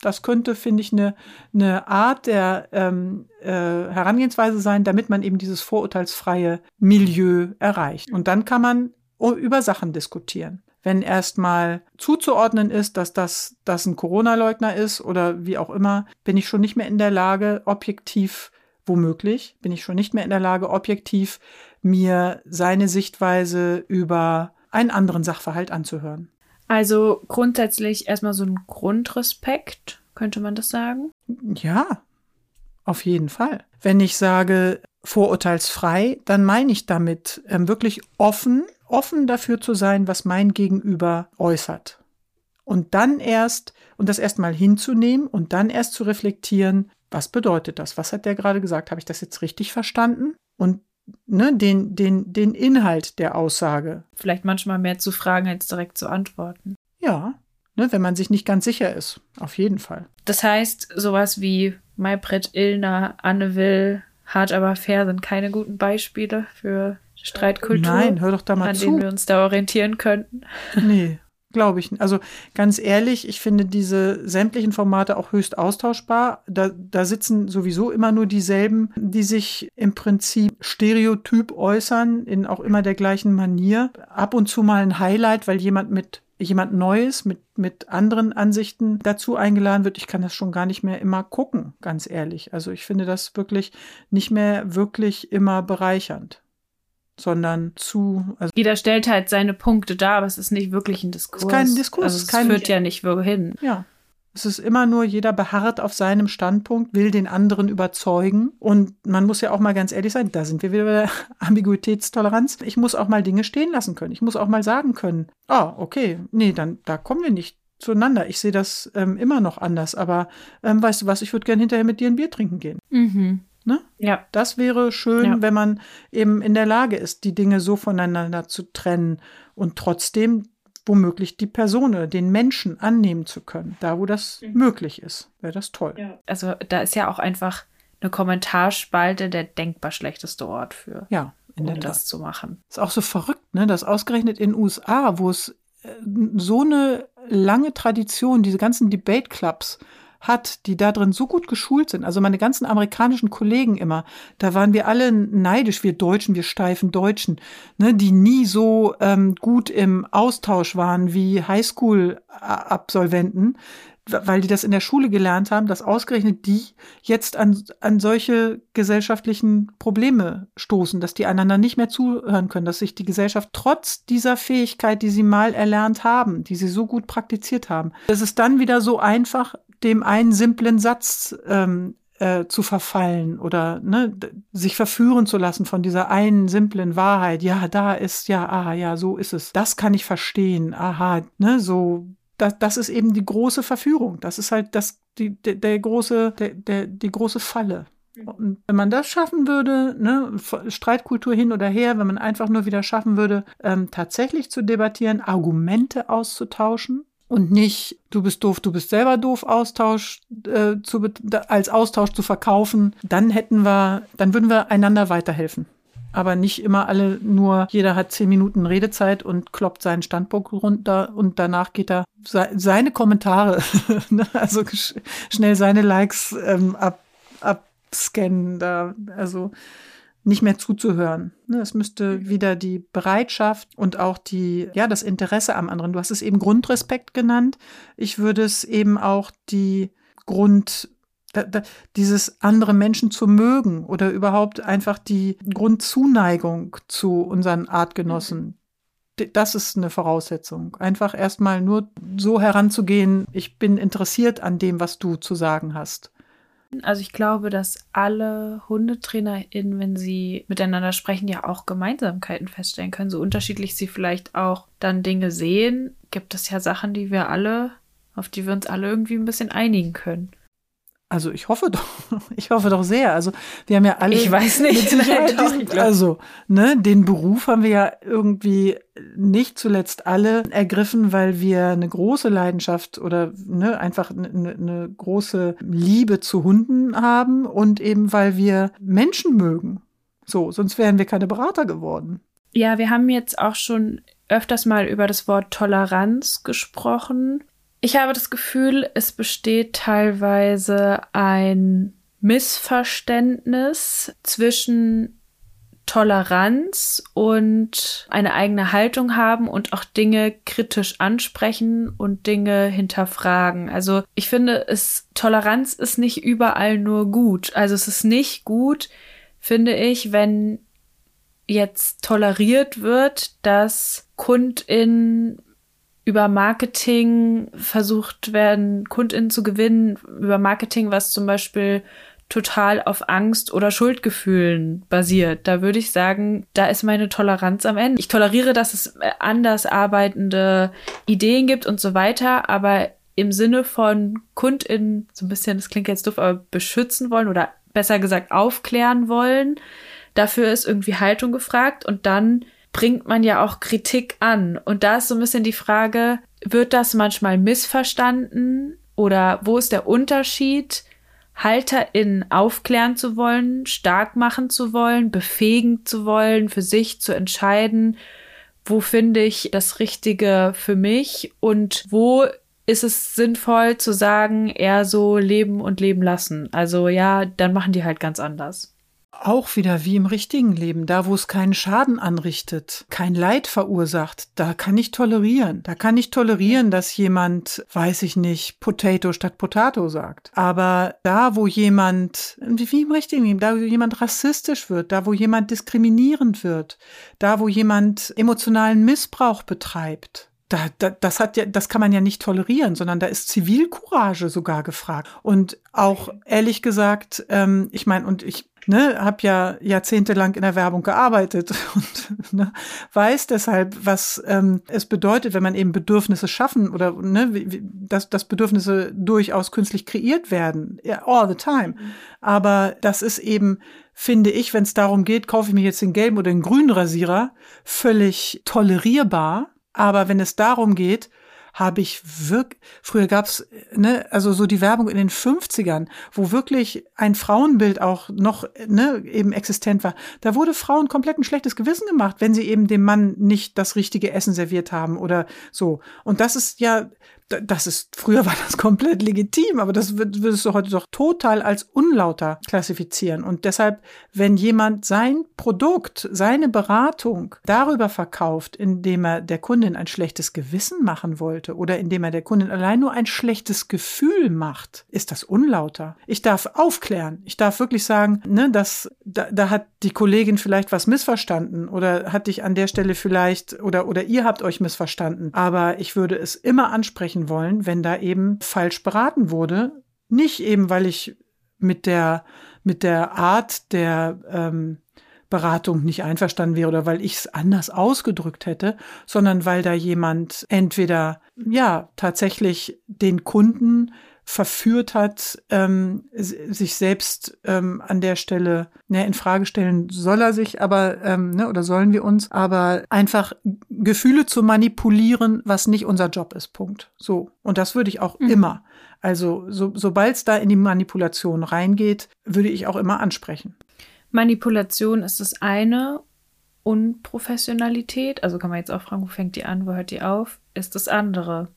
Das könnte, finde ich, eine, eine Art der ähm, äh, Herangehensweise sein, damit man eben dieses vorurteilsfreie Milieu erreicht. Und dann kann man über Sachen diskutieren. Wenn erstmal zuzuordnen ist, dass das, das ein Corona-Leugner ist oder wie auch immer, bin ich schon nicht mehr in der Lage, objektiv, womöglich, bin ich schon nicht mehr in der Lage, objektiv mir seine Sichtweise über einen anderen Sachverhalt anzuhören. Also grundsätzlich erstmal so ein Grundrespekt, könnte man das sagen? Ja, auf jeden Fall. Wenn ich sage vorurteilsfrei, dann meine ich damit ähm, wirklich offen, offen dafür zu sein, was mein Gegenüber äußert. Und dann erst, und das erstmal hinzunehmen und dann erst zu reflektieren, was bedeutet das? Was hat der gerade gesagt? Habe ich das jetzt richtig verstanden? Und ne, den, den, den Inhalt der Aussage. Vielleicht manchmal mehr zu fragen, als direkt zu antworten. Ja, ne, wenn man sich nicht ganz sicher ist. Auf jeden Fall. Das heißt, sowas wie Maybrit Illner, Anne Will, Hart aber fair sind keine guten Beispiele für Streitkultur. Nein, hör doch da mal an zu. denen wir uns da orientieren könnten. Nee, [LAUGHS] Glaube ich. Also ganz ehrlich, ich finde diese sämtlichen Formate auch höchst austauschbar. Da, da sitzen sowieso immer nur dieselben, die sich im Prinzip stereotyp äußern, in auch immer der gleichen Manier. Ab und zu mal ein Highlight, weil jemand mit jemand Neues mit, mit anderen Ansichten dazu eingeladen wird, ich kann das schon gar nicht mehr immer gucken, ganz ehrlich. Also ich finde das wirklich nicht mehr wirklich immer bereichernd sondern zu. Also Jeder stellt halt seine Punkte dar, aber es ist nicht wirklich ein Diskurs. Es ist kein Diskurs. Also es kein, führt ja nicht wohin. Ja. Es ist immer nur, jeder beharrt auf seinem Standpunkt, will den anderen überzeugen. Und man muss ja auch mal ganz ehrlich sein, da sind wir wieder bei der [LAUGHS] Ambiguitätstoleranz. Ich muss auch mal Dinge stehen lassen können. Ich muss auch mal sagen können, ah, oh, okay, nee, dann da kommen wir nicht zueinander. Ich sehe das ähm, immer noch anders. Aber ähm, weißt du was, ich würde gern hinterher mit dir ein Bier trinken gehen. Mhm. Ne? Ja. Das wäre schön, ja. wenn man eben in der Lage ist, die Dinge so voneinander zu trennen und trotzdem womöglich die Person oder den Menschen annehmen zu können. Da, wo das mhm. möglich ist, wäre das toll. Ja. Also da ist ja auch einfach eine Kommentarspalte der denkbar schlechteste Ort für. Ja, in um das zu machen. Ist auch so verrückt, ne, dass ausgerechnet in den USA, wo es äh, so eine lange Tradition, diese ganzen Debate Clubs hat, die da drin so gut geschult sind. Also meine ganzen amerikanischen Kollegen immer, da waren wir alle neidisch, wir Deutschen, wir steifen Deutschen, ne, die nie so ähm, gut im Austausch waren wie Highschool-Absolventen, weil die das in der Schule gelernt haben, dass ausgerechnet die jetzt an, an solche gesellschaftlichen Probleme stoßen, dass die einander nicht mehr zuhören können, dass sich die Gesellschaft trotz dieser Fähigkeit, die sie mal erlernt haben, die sie so gut praktiziert haben, dass es dann wieder so einfach dem einen simplen Satz ähm, äh, zu verfallen oder ne, sich verführen zu lassen von dieser einen simplen Wahrheit. Ja, da ist, ja, aha, ja, so ist es. Das kann ich verstehen. Aha, ne, so. Das, das ist eben die große Verführung. Das ist halt das, die, der, der große, der, der, die große Falle. Und wenn man das schaffen würde, ne, Streitkultur hin oder her, wenn man einfach nur wieder schaffen würde, ähm, tatsächlich zu debattieren, Argumente auszutauschen, und nicht, du bist doof, du bist selber doof, Austausch äh, zu, als Austausch zu verkaufen, dann hätten wir, dann würden wir einander weiterhelfen. Aber nicht immer alle nur, jeder hat zehn Minuten Redezeit und kloppt seinen Standpunkt runter und danach geht er seine Kommentare, [LAUGHS] ne, also schnell seine Likes ähm, ab, abscannen. Da, also nicht mehr zuzuhören. Ne, es müsste mhm. wieder die Bereitschaft und auch die, ja, das Interesse am anderen. Du hast es eben Grundrespekt genannt. Ich würde es eben auch die Grund, dieses andere Menschen zu mögen oder überhaupt einfach die Grundzuneigung zu unseren Artgenossen. Mhm. Das ist eine Voraussetzung. Einfach erstmal nur so heranzugehen, ich bin interessiert an dem, was du zu sagen hast. Also ich glaube, dass alle HundetrainerInnen, wenn sie miteinander sprechen, ja auch Gemeinsamkeiten feststellen können. So unterschiedlich sie vielleicht auch dann Dinge sehen, gibt es ja Sachen, die wir alle, auf die wir uns alle irgendwie ein bisschen einigen können. Also ich hoffe doch, [LAUGHS] ich hoffe doch sehr. Also wir haben ja alle. Ich weiß nicht. Nein, diesen, also ne, den Beruf haben wir ja irgendwie nicht zuletzt alle ergriffen, weil wir eine große Leidenschaft oder ne, einfach eine, eine große Liebe zu Hunden haben und eben weil wir Menschen mögen. So, sonst wären wir keine Berater geworden. Ja, wir haben jetzt auch schon öfters mal über das Wort Toleranz gesprochen. Ich habe das Gefühl, es besteht teilweise ein Missverständnis zwischen Toleranz und eine eigene Haltung haben und auch Dinge kritisch ansprechen und Dinge hinterfragen. Also ich finde, es Toleranz ist nicht überall nur gut. Also es ist nicht gut, finde ich, wenn jetzt toleriert wird, dass KundInnen über Marketing versucht werden, KundInnen zu gewinnen, über Marketing, was zum Beispiel total auf Angst oder Schuldgefühlen basiert. Da würde ich sagen, da ist meine Toleranz am Ende. Ich toleriere, dass es anders arbeitende Ideen gibt und so weiter, aber im Sinne von KundInnen, so ein bisschen, das klingt jetzt doof, aber beschützen wollen oder besser gesagt aufklären wollen, dafür ist irgendwie Haltung gefragt und dann bringt man ja auch Kritik an. Und da ist so ein bisschen die Frage, wird das manchmal missverstanden oder wo ist der Unterschied, HalterInnen aufklären zu wollen, stark machen zu wollen, befähigen zu wollen, für sich zu entscheiden, wo finde ich das Richtige für mich und wo ist es sinnvoll zu sagen, eher so leben und leben lassen. Also ja, dann machen die halt ganz anders. Auch wieder wie im richtigen Leben, da wo es keinen Schaden anrichtet, kein Leid verursacht, da kann ich tolerieren. Da kann ich tolerieren, dass jemand, weiß ich nicht, Potato statt Potato sagt. Aber da, wo jemand, wie im richtigen Leben, da wo jemand rassistisch wird, da wo jemand diskriminierend wird, da wo jemand emotionalen Missbrauch betreibt, da, da, das hat ja, das kann man ja nicht tolerieren, sondern da ist Zivilcourage sogar gefragt. Und auch ehrlich gesagt, ähm, ich meine, und ich ne, habe ja jahrzehntelang in der Werbung gearbeitet [LAUGHS] und ne, weiß deshalb, was ähm, es bedeutet, wenn man eben Bedürfnisse schaffen oder ne, wie, dass, dass Bedürfnisse durchaus künstlich kreiert werden, all the time. Mhm. Aber das ist eben finde ich, wenn es darum geht, kaufe ich mir jetzt den gelben oder den grünen Rasierer, völlig tolerierbar. Aber wenn es darum geht, habe ich wirklich, früher gab's ne, also so die Werbung in den 50ern, wo wirklich ein Frauenbild auch noch ne, eben existent war. Da wurde Frauen komplett ein schlechtes Gewissen gemacht, wenn sie eben dem Mann nicht das richtige Essen serviert haben oder so. Und das ist ja, das ist, früher war das komplett legitim, aber das würdest du heute doch total als unlauter klassifizieren. Und deshalb, wenn jemand sein Produkt, seine Beratung darüber verkauft, indem er der Kundin ein schlechtes Gewissen machen wollte oder indem er der Kundin allein nur ein schlechtes Gefühl macht, ist das unlauter. Ich darf aufklären. Ich darf wirklich sagen, ne, dass, da, da hat die Kollegin vielleicht was missverstanden oder hat dich an der Stelle vielleicht oder, oder ihr habt euch missverstanden. Aber ich würde es immer ansprechen, wollen, wenn da eben falsch beraten wurde. Nicht eben, weil ich mit der, mit der Art der ähm, Beratung nicht einverstanden wäre oder weil ich es anders ausgedrückt hätte, sondern weil da jemand entweder ja tatsächlich den Kunden verführt hat, ähm, sich selbst ähm, an der Stelle ne, in Frage stellen soll er sich, aber ähm, ne, oder sollen wir uns, aber einfach Gefühle zu manipulieren, was nicht unser Job ist. Punkt. So und das würde ich auch mhm. immer. Also so, sobald es da in die Manipulation reingeht, würde ich auch immer ansprechen. Manipulation ist das eine Unprofessionalität, also kann man jetzt auch fragen, wo fängt die an, wo hört die auf, ist das andere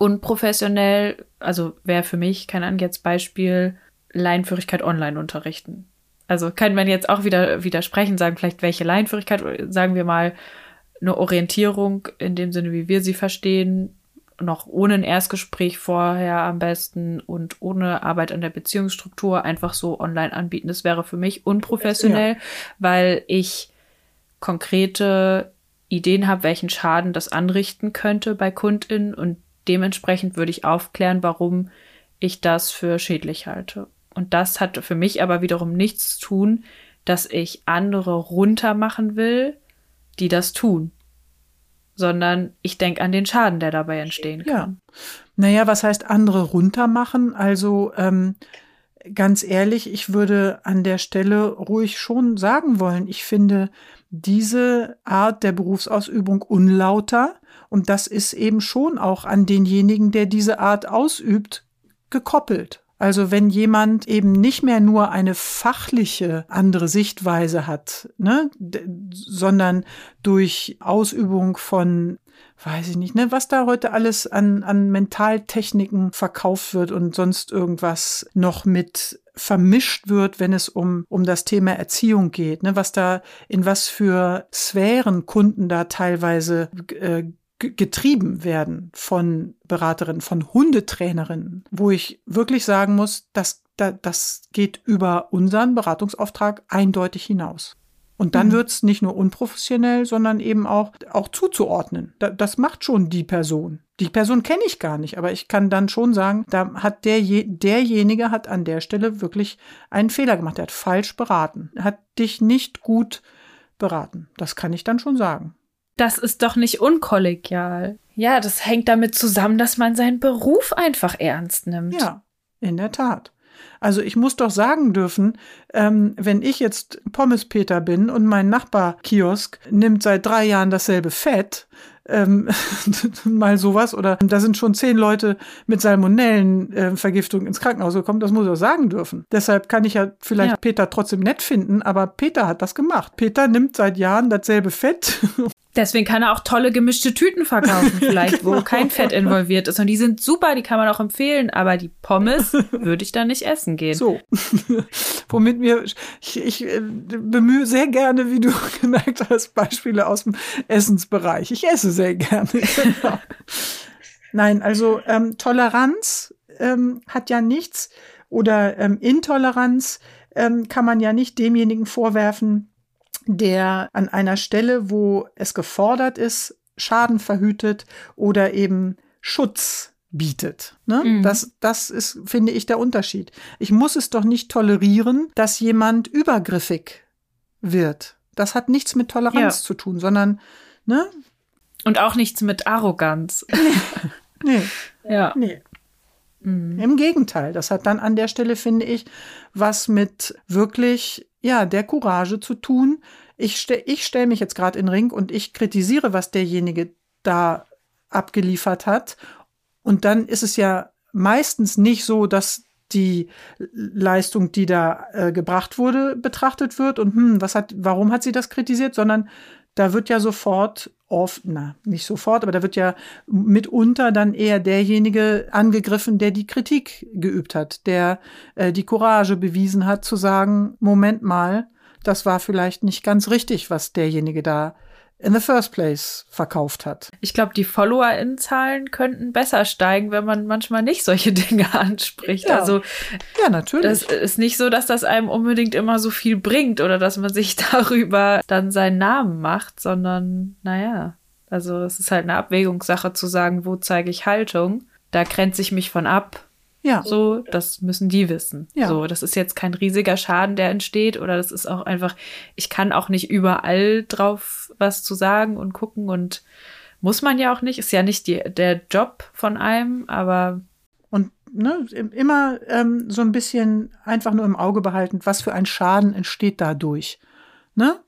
unprofessionell, also wäre für mich, keine Ahnung, jetzt Beispiel Leinführigkeit online unterrichten. Also kann man jetzt auch wieder widersprechen, sagen vielleicht welche Leinführigkeit, sagen wir mal eine Orientierung in dem Sinne, wie wir sie verstehen, noch ohne ein Erstgespräch vorher am besten und ohne Arbeit an der Beziehungsstruktur einfach so online anbieten. Das wäre für mich unprofessionell, ja. weil ich konkrete Ideen habe, welchen Schaden das anrichten könnte bei KundInnen und dementsprechend würde ich aufklären, warum ich das für schädlich halte. Und das hat für mich aber wiederum nichts zu tun, dass ich andere runtermachen will, die das tun, sondern ich denke an den Schaden, der dabei entstehen kann. Ja. Naja, was heißt andere runtermachen? Also ähm, ganz ehrlich, ich würde an der Stelle ruhig schon sagen wollen, ich finde diese Art der Berufsausübung unlauter und das ist eben schon auch an denjenigen, der diese Art ausübt, gekoppelt. Also wenn jemand eben nicht mehr nur eine fachliche andere Sichtweise hat, ne, sondern durch Ausübung von weiß ich nicht, ne, was da heute alles an, an Mentaltechniken verkauft wird und sonst irgendwas noch mit vermischt wird, wenn es um, um das Thema Erziehung geht, ne, was da, in was für Sphären Kunden da teilweise äh, getrieben werden von Beraterinnen, von Hundetrainerinnen, wo ich wirklich sagen muss, dass das geht über unseren Beratungsauftrag eindeutig hinaus. Und dann mhm. wird's nicht nur unprofessionell, sondern eben auch, auch zuzuordnen. das macht schon die Person. Die Person kenne ich gar nicht, aber ich kann dann schon sagen, da hat der, derjenige hat an der Stelle wirklich einen Fehler gemacht. Er hat falsch beraten. Er hat dich nicht gut beraten. Das kann ich dann schon sagen. Das ist doch nicht unkollegial. Ja, das hängt damit zusammen, dass man seinen Beruf einfach ernst nimmt. Ja, in der Tat. Also ich muss doch sagen dürfen, ähm, wenn ich jetzt Pommespeter bin und mein Nachbarkiosk nimmt seit drei Jahren dasselbe Fett, ähm, [LAUGHS] mal sowas. Oder da sind schon zehn Leute mit Salmonellenvergiftung äh, ins Krankenhaus gekommen. Das muss ich auch sagen dürfen. Deshalb kann ich ja vielleicht ja. Peter trotzdem nett finden, aber Peter hat das gemacht. Peter nimmt seit Jahren dasselbe Fett. [LAUGHS] Deswegen kann er auch tolle gemischte Tüten verkaufen, [LAUGHS] vielleicht, genau. wo kein Fett involviert ist. Und die sind super, die kann man auch empfehlen, aber die Pommes würde ich dann nicht essen gehen. So. womit mir, ich, ich äh, bemühe sehr gerne, wie du gemerkt hast, Beispiele aus dem Essensbereich. Ich esse sehr gerne. [LAUGHS] Genau. Nein, also ähm, Toleranz ähm, hat ja nichts oder ähm, Intoleranz ähm, kann man ja nicht demjenigen vorwerfen, der an einer Stelle, wo es gefordert ist, Schaden verhütet oder eben Schutz bietet. Ne? Mhm. Das, das ist, finde ich, der Unterschied. Ich muss es doch nicht tolerieren, dass jemand übergriffig wird. Das hat nichts mit Toleranz ja. zu tun, sondern, ne? Und auch nichts mit Arroganz. [LAUGHS] nee. Ja. Nee. Mhm. Im Gegenteil, das hat dann an der Stelle, finde ich, was mit wirklich, ja, der Courage zu tun. Ich, ste ich stelle mich jetzt gerade in den Ring und ich kritisiere, was derjenige da abgeliefert hat. Und dann ist es ja meistens nicht so, dass die Leistung, die da äh, gebracht wurde, betrachtet wird und hm, was hat, warum hat sie das kritisiert, sondern da wird ja sofort oft, na, nicht sofort, aber da wird ja mitunter dann eher derjenige angegriffen, der die Kritik geübt hat, der äh, die Courage bewiesen hat, zu sagen, Moment mal, das war vielleicht nicht ganz richtig, was derjenige da in the first place verkauft hat. Ich glaube, die FollowerInnen-Zahlen könnten besser steigen, wenn man manchmal nicht solche [LAUGHS] Dinge anspricht. Ja. Also ja, natürlich. Das ist nicht so, dass das einem unbedingt immer so viel bringt oder dass man sich [LAUGHS] darüber dann seinen Namen macht, sondern naja, also es ist halt eine Abwägungssache zu sagen, wo zeige ich Haltung. Da grenze ich mich von ab ja. So, das müssen die wissen. Ja. So, das ist jetzt kein riesiger Schaden, der entsteht, oder das ist auch einfach, ich kann auch nicht überall drauf was zu sagen und gucken und muss man ja auch nicht, ist ja nicht die, der Job von einem, aber. Und ne, immer ähm, so ein bisschen einfach nur im Auge behalten, was für ein Schaden entsteht dadurch. Ne?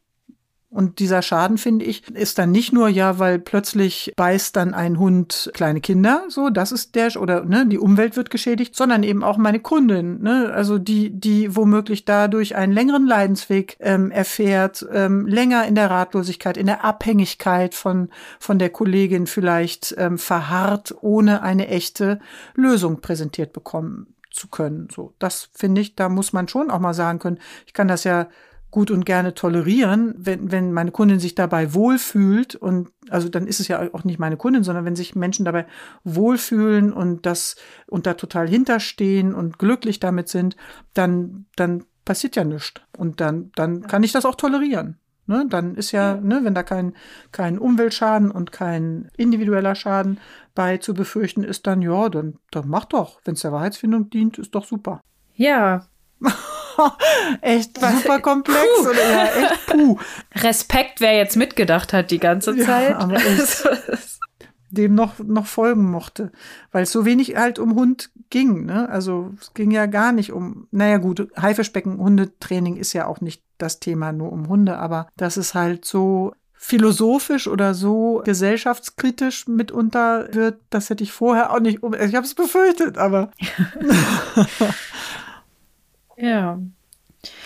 Und dieser Schaden, finde ich, ist dann nicht nur ja, weil plötzlich beißt dann ein Hund kleine Kinder, so, das ist der, oder ne, die Umwelt wird geschädigt, sondern eben auch meine Kundin, ne, also die, die womöglich dadurch einen längeren Leidensweg ähm, erfährt, ähm, länger in der Ratlosigkeit, in der Abhängigkeit von, von der Kollegin vielleicht ähm, verharrt, ohne eine echte Lösung präsentiert bekommen zu können. So, das finde ich, da muss man schon auch mal sagen können, ich kann das ja gut und gerne tolerieren, wenn, wenn meine Kundin sich dabei wohlfühlt und also dann ist es ja auch nicht meine Kundin, sondern wenn sich Menschen dabei wohlfühlen und das und da total hinterstehen und glücklich damit sind, dann, dann passiert ja nichts. Und dann, dann kann ich das auch tolerieren. Ne, dann ist ja, ne, wenn da kein, kein Umweltschaden und kein individueller Schaden bei zu befürchten ist, dann ja, dann, dann mach doch. Wenn es der Wahrheitsfindung dient, ist doch super. Ja, [LAUGHS] echt Was? super komplex puh. oder ja, echt puh. Respekt, wer jetzt mitgedacht hat die ganze Zeit. Ja, aber echt, [LAUGHS] dem noch, noch folgen mochte. Weil es so wenig halt um Hund ging, ne? Also es ging ja gar nicht um, naja gut, Haifischbecken, Hundetraining ist ja auch nicht das Thema nur um Hunde, aber das ist halt so philosophisch oder so gesellschaftskritisch mitunter wird, das hätte ich vorher auch nicht, ich habe es befürchtet, aber [LAUGHS] Ja.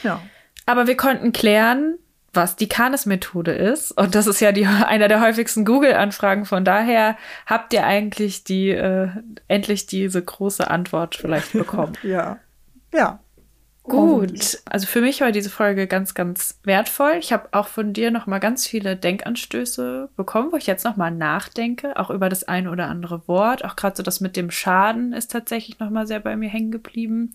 Ja. Aber wir konnten klären, was die Canis-Methode ist. Und das ist ja die, [LAUGHS] einer der häufigsten Google-Anfragen. Von daher habt ihr eigentlich die, äh, endlich diese große Antwort vielleicht bekommen. [LAUGHS] ja. Ja. Gut. Also für mich war diese Folge ganz, ganz wertvoll. Ich habe auch von dir noch mal ganz viele Denkanstöße bekommen, wo ich jetzt noch mal nachdenke, auch über das eine oder andere Wort. Auch gerade so das mit dem Schaden ist tatsächlich noch mal sehr bei mir hängen geblieben.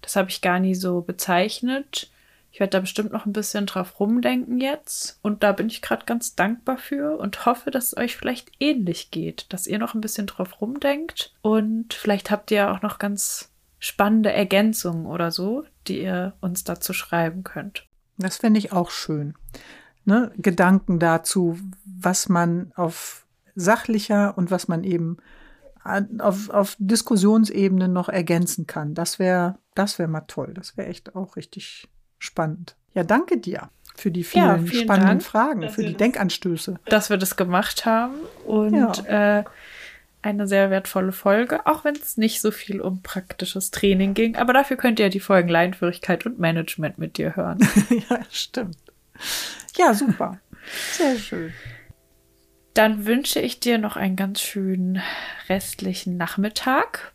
Das habe ich gar nie so bezeichnet. Ich werde da bestimmt noch ein bisschen drauf rumdenken jetzt. Und da bin ich gerade ganz dankbar für und hoffe, dass es euch vielleicht ähnlich geht, dass ihr noch ein bisschen drauf rumdenkt. Und vielleicht habt ihr auch noch ganz spannende Ergänzungen oder so, die ihr uns dazu schreiben könnt. Das fände ich auch schön. Ne? Gedanken dazu, was man auf sachlicher und was man eben auf, auf Diskussionsebene noch ergänzen kann. Das wäre das wäre mal toll. Das wäre echt auch richtig spannend. Ja, danke dir für die vielen, ja, vielen spannenden Dank, Fragen, für die Denkanstöße. Dass wir das gemacht haben und ja. äh, eine sehr wertvolle Folge, auch wenn es nicht so viel um praktisches Training ging. Aber dafür könnt ihr die Folgen Leinführigkeit und Management mit dir hören. [LAUGHS] ja, stimmt. Ja, super. Sehr schön. Dann wünsche ich dir noch einen ganz schönen restlichen Nachmittag.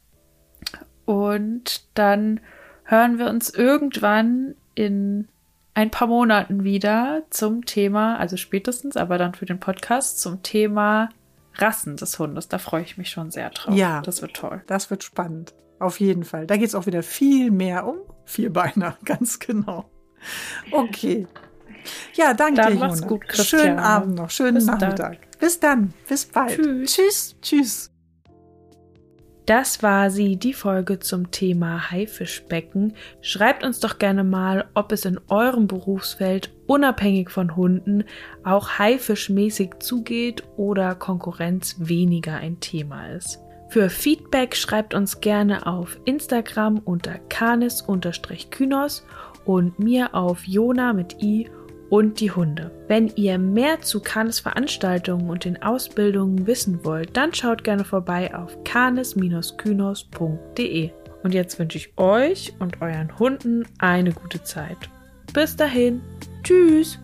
Und dann hören wir uns irgendwann in ein paar Monaten wieder zum Thema, also spätestens, aber dann für den Podcast zum Thema Rassen des Hundes. Da freue ich mich schon sehr drauf. Ja. Das wird toll. Das wird spannend. Auf jeden Fall. Da geht es auch wieder viel mehr um Vierbeiner, [LAUGHS] ganz genau. Okay. Ja, danke Dann dir, mach's Jona. gut, Christiane. Schönen Abend noch, schönen Bis dann. Bis dann. Bis bald. Tschüss. Tschüss. Tschüss. Das war sie, die Folge zum Thema Haifischbecken. Schreibt uns doch gerne mal, ob es in eurem Berufsfeld unabhängig von Hunden auch haifischmäßig zugeht oder Konkurrenz weniger ein Thema ist. Für Feedback schreibt uns gerne auf Instagram unter canis-kynos und mir auf Jona mit i und die Hunde. Wenn ihr mehr zu Canis Veranstaltungen und den Ausbildungen wissen wollt, dann schaut gerne vorbei auf canis-kynos.de. Und jetzt wünsche ich euch und euren Hunden eine gute Zeit. Bis dahin, tschüss!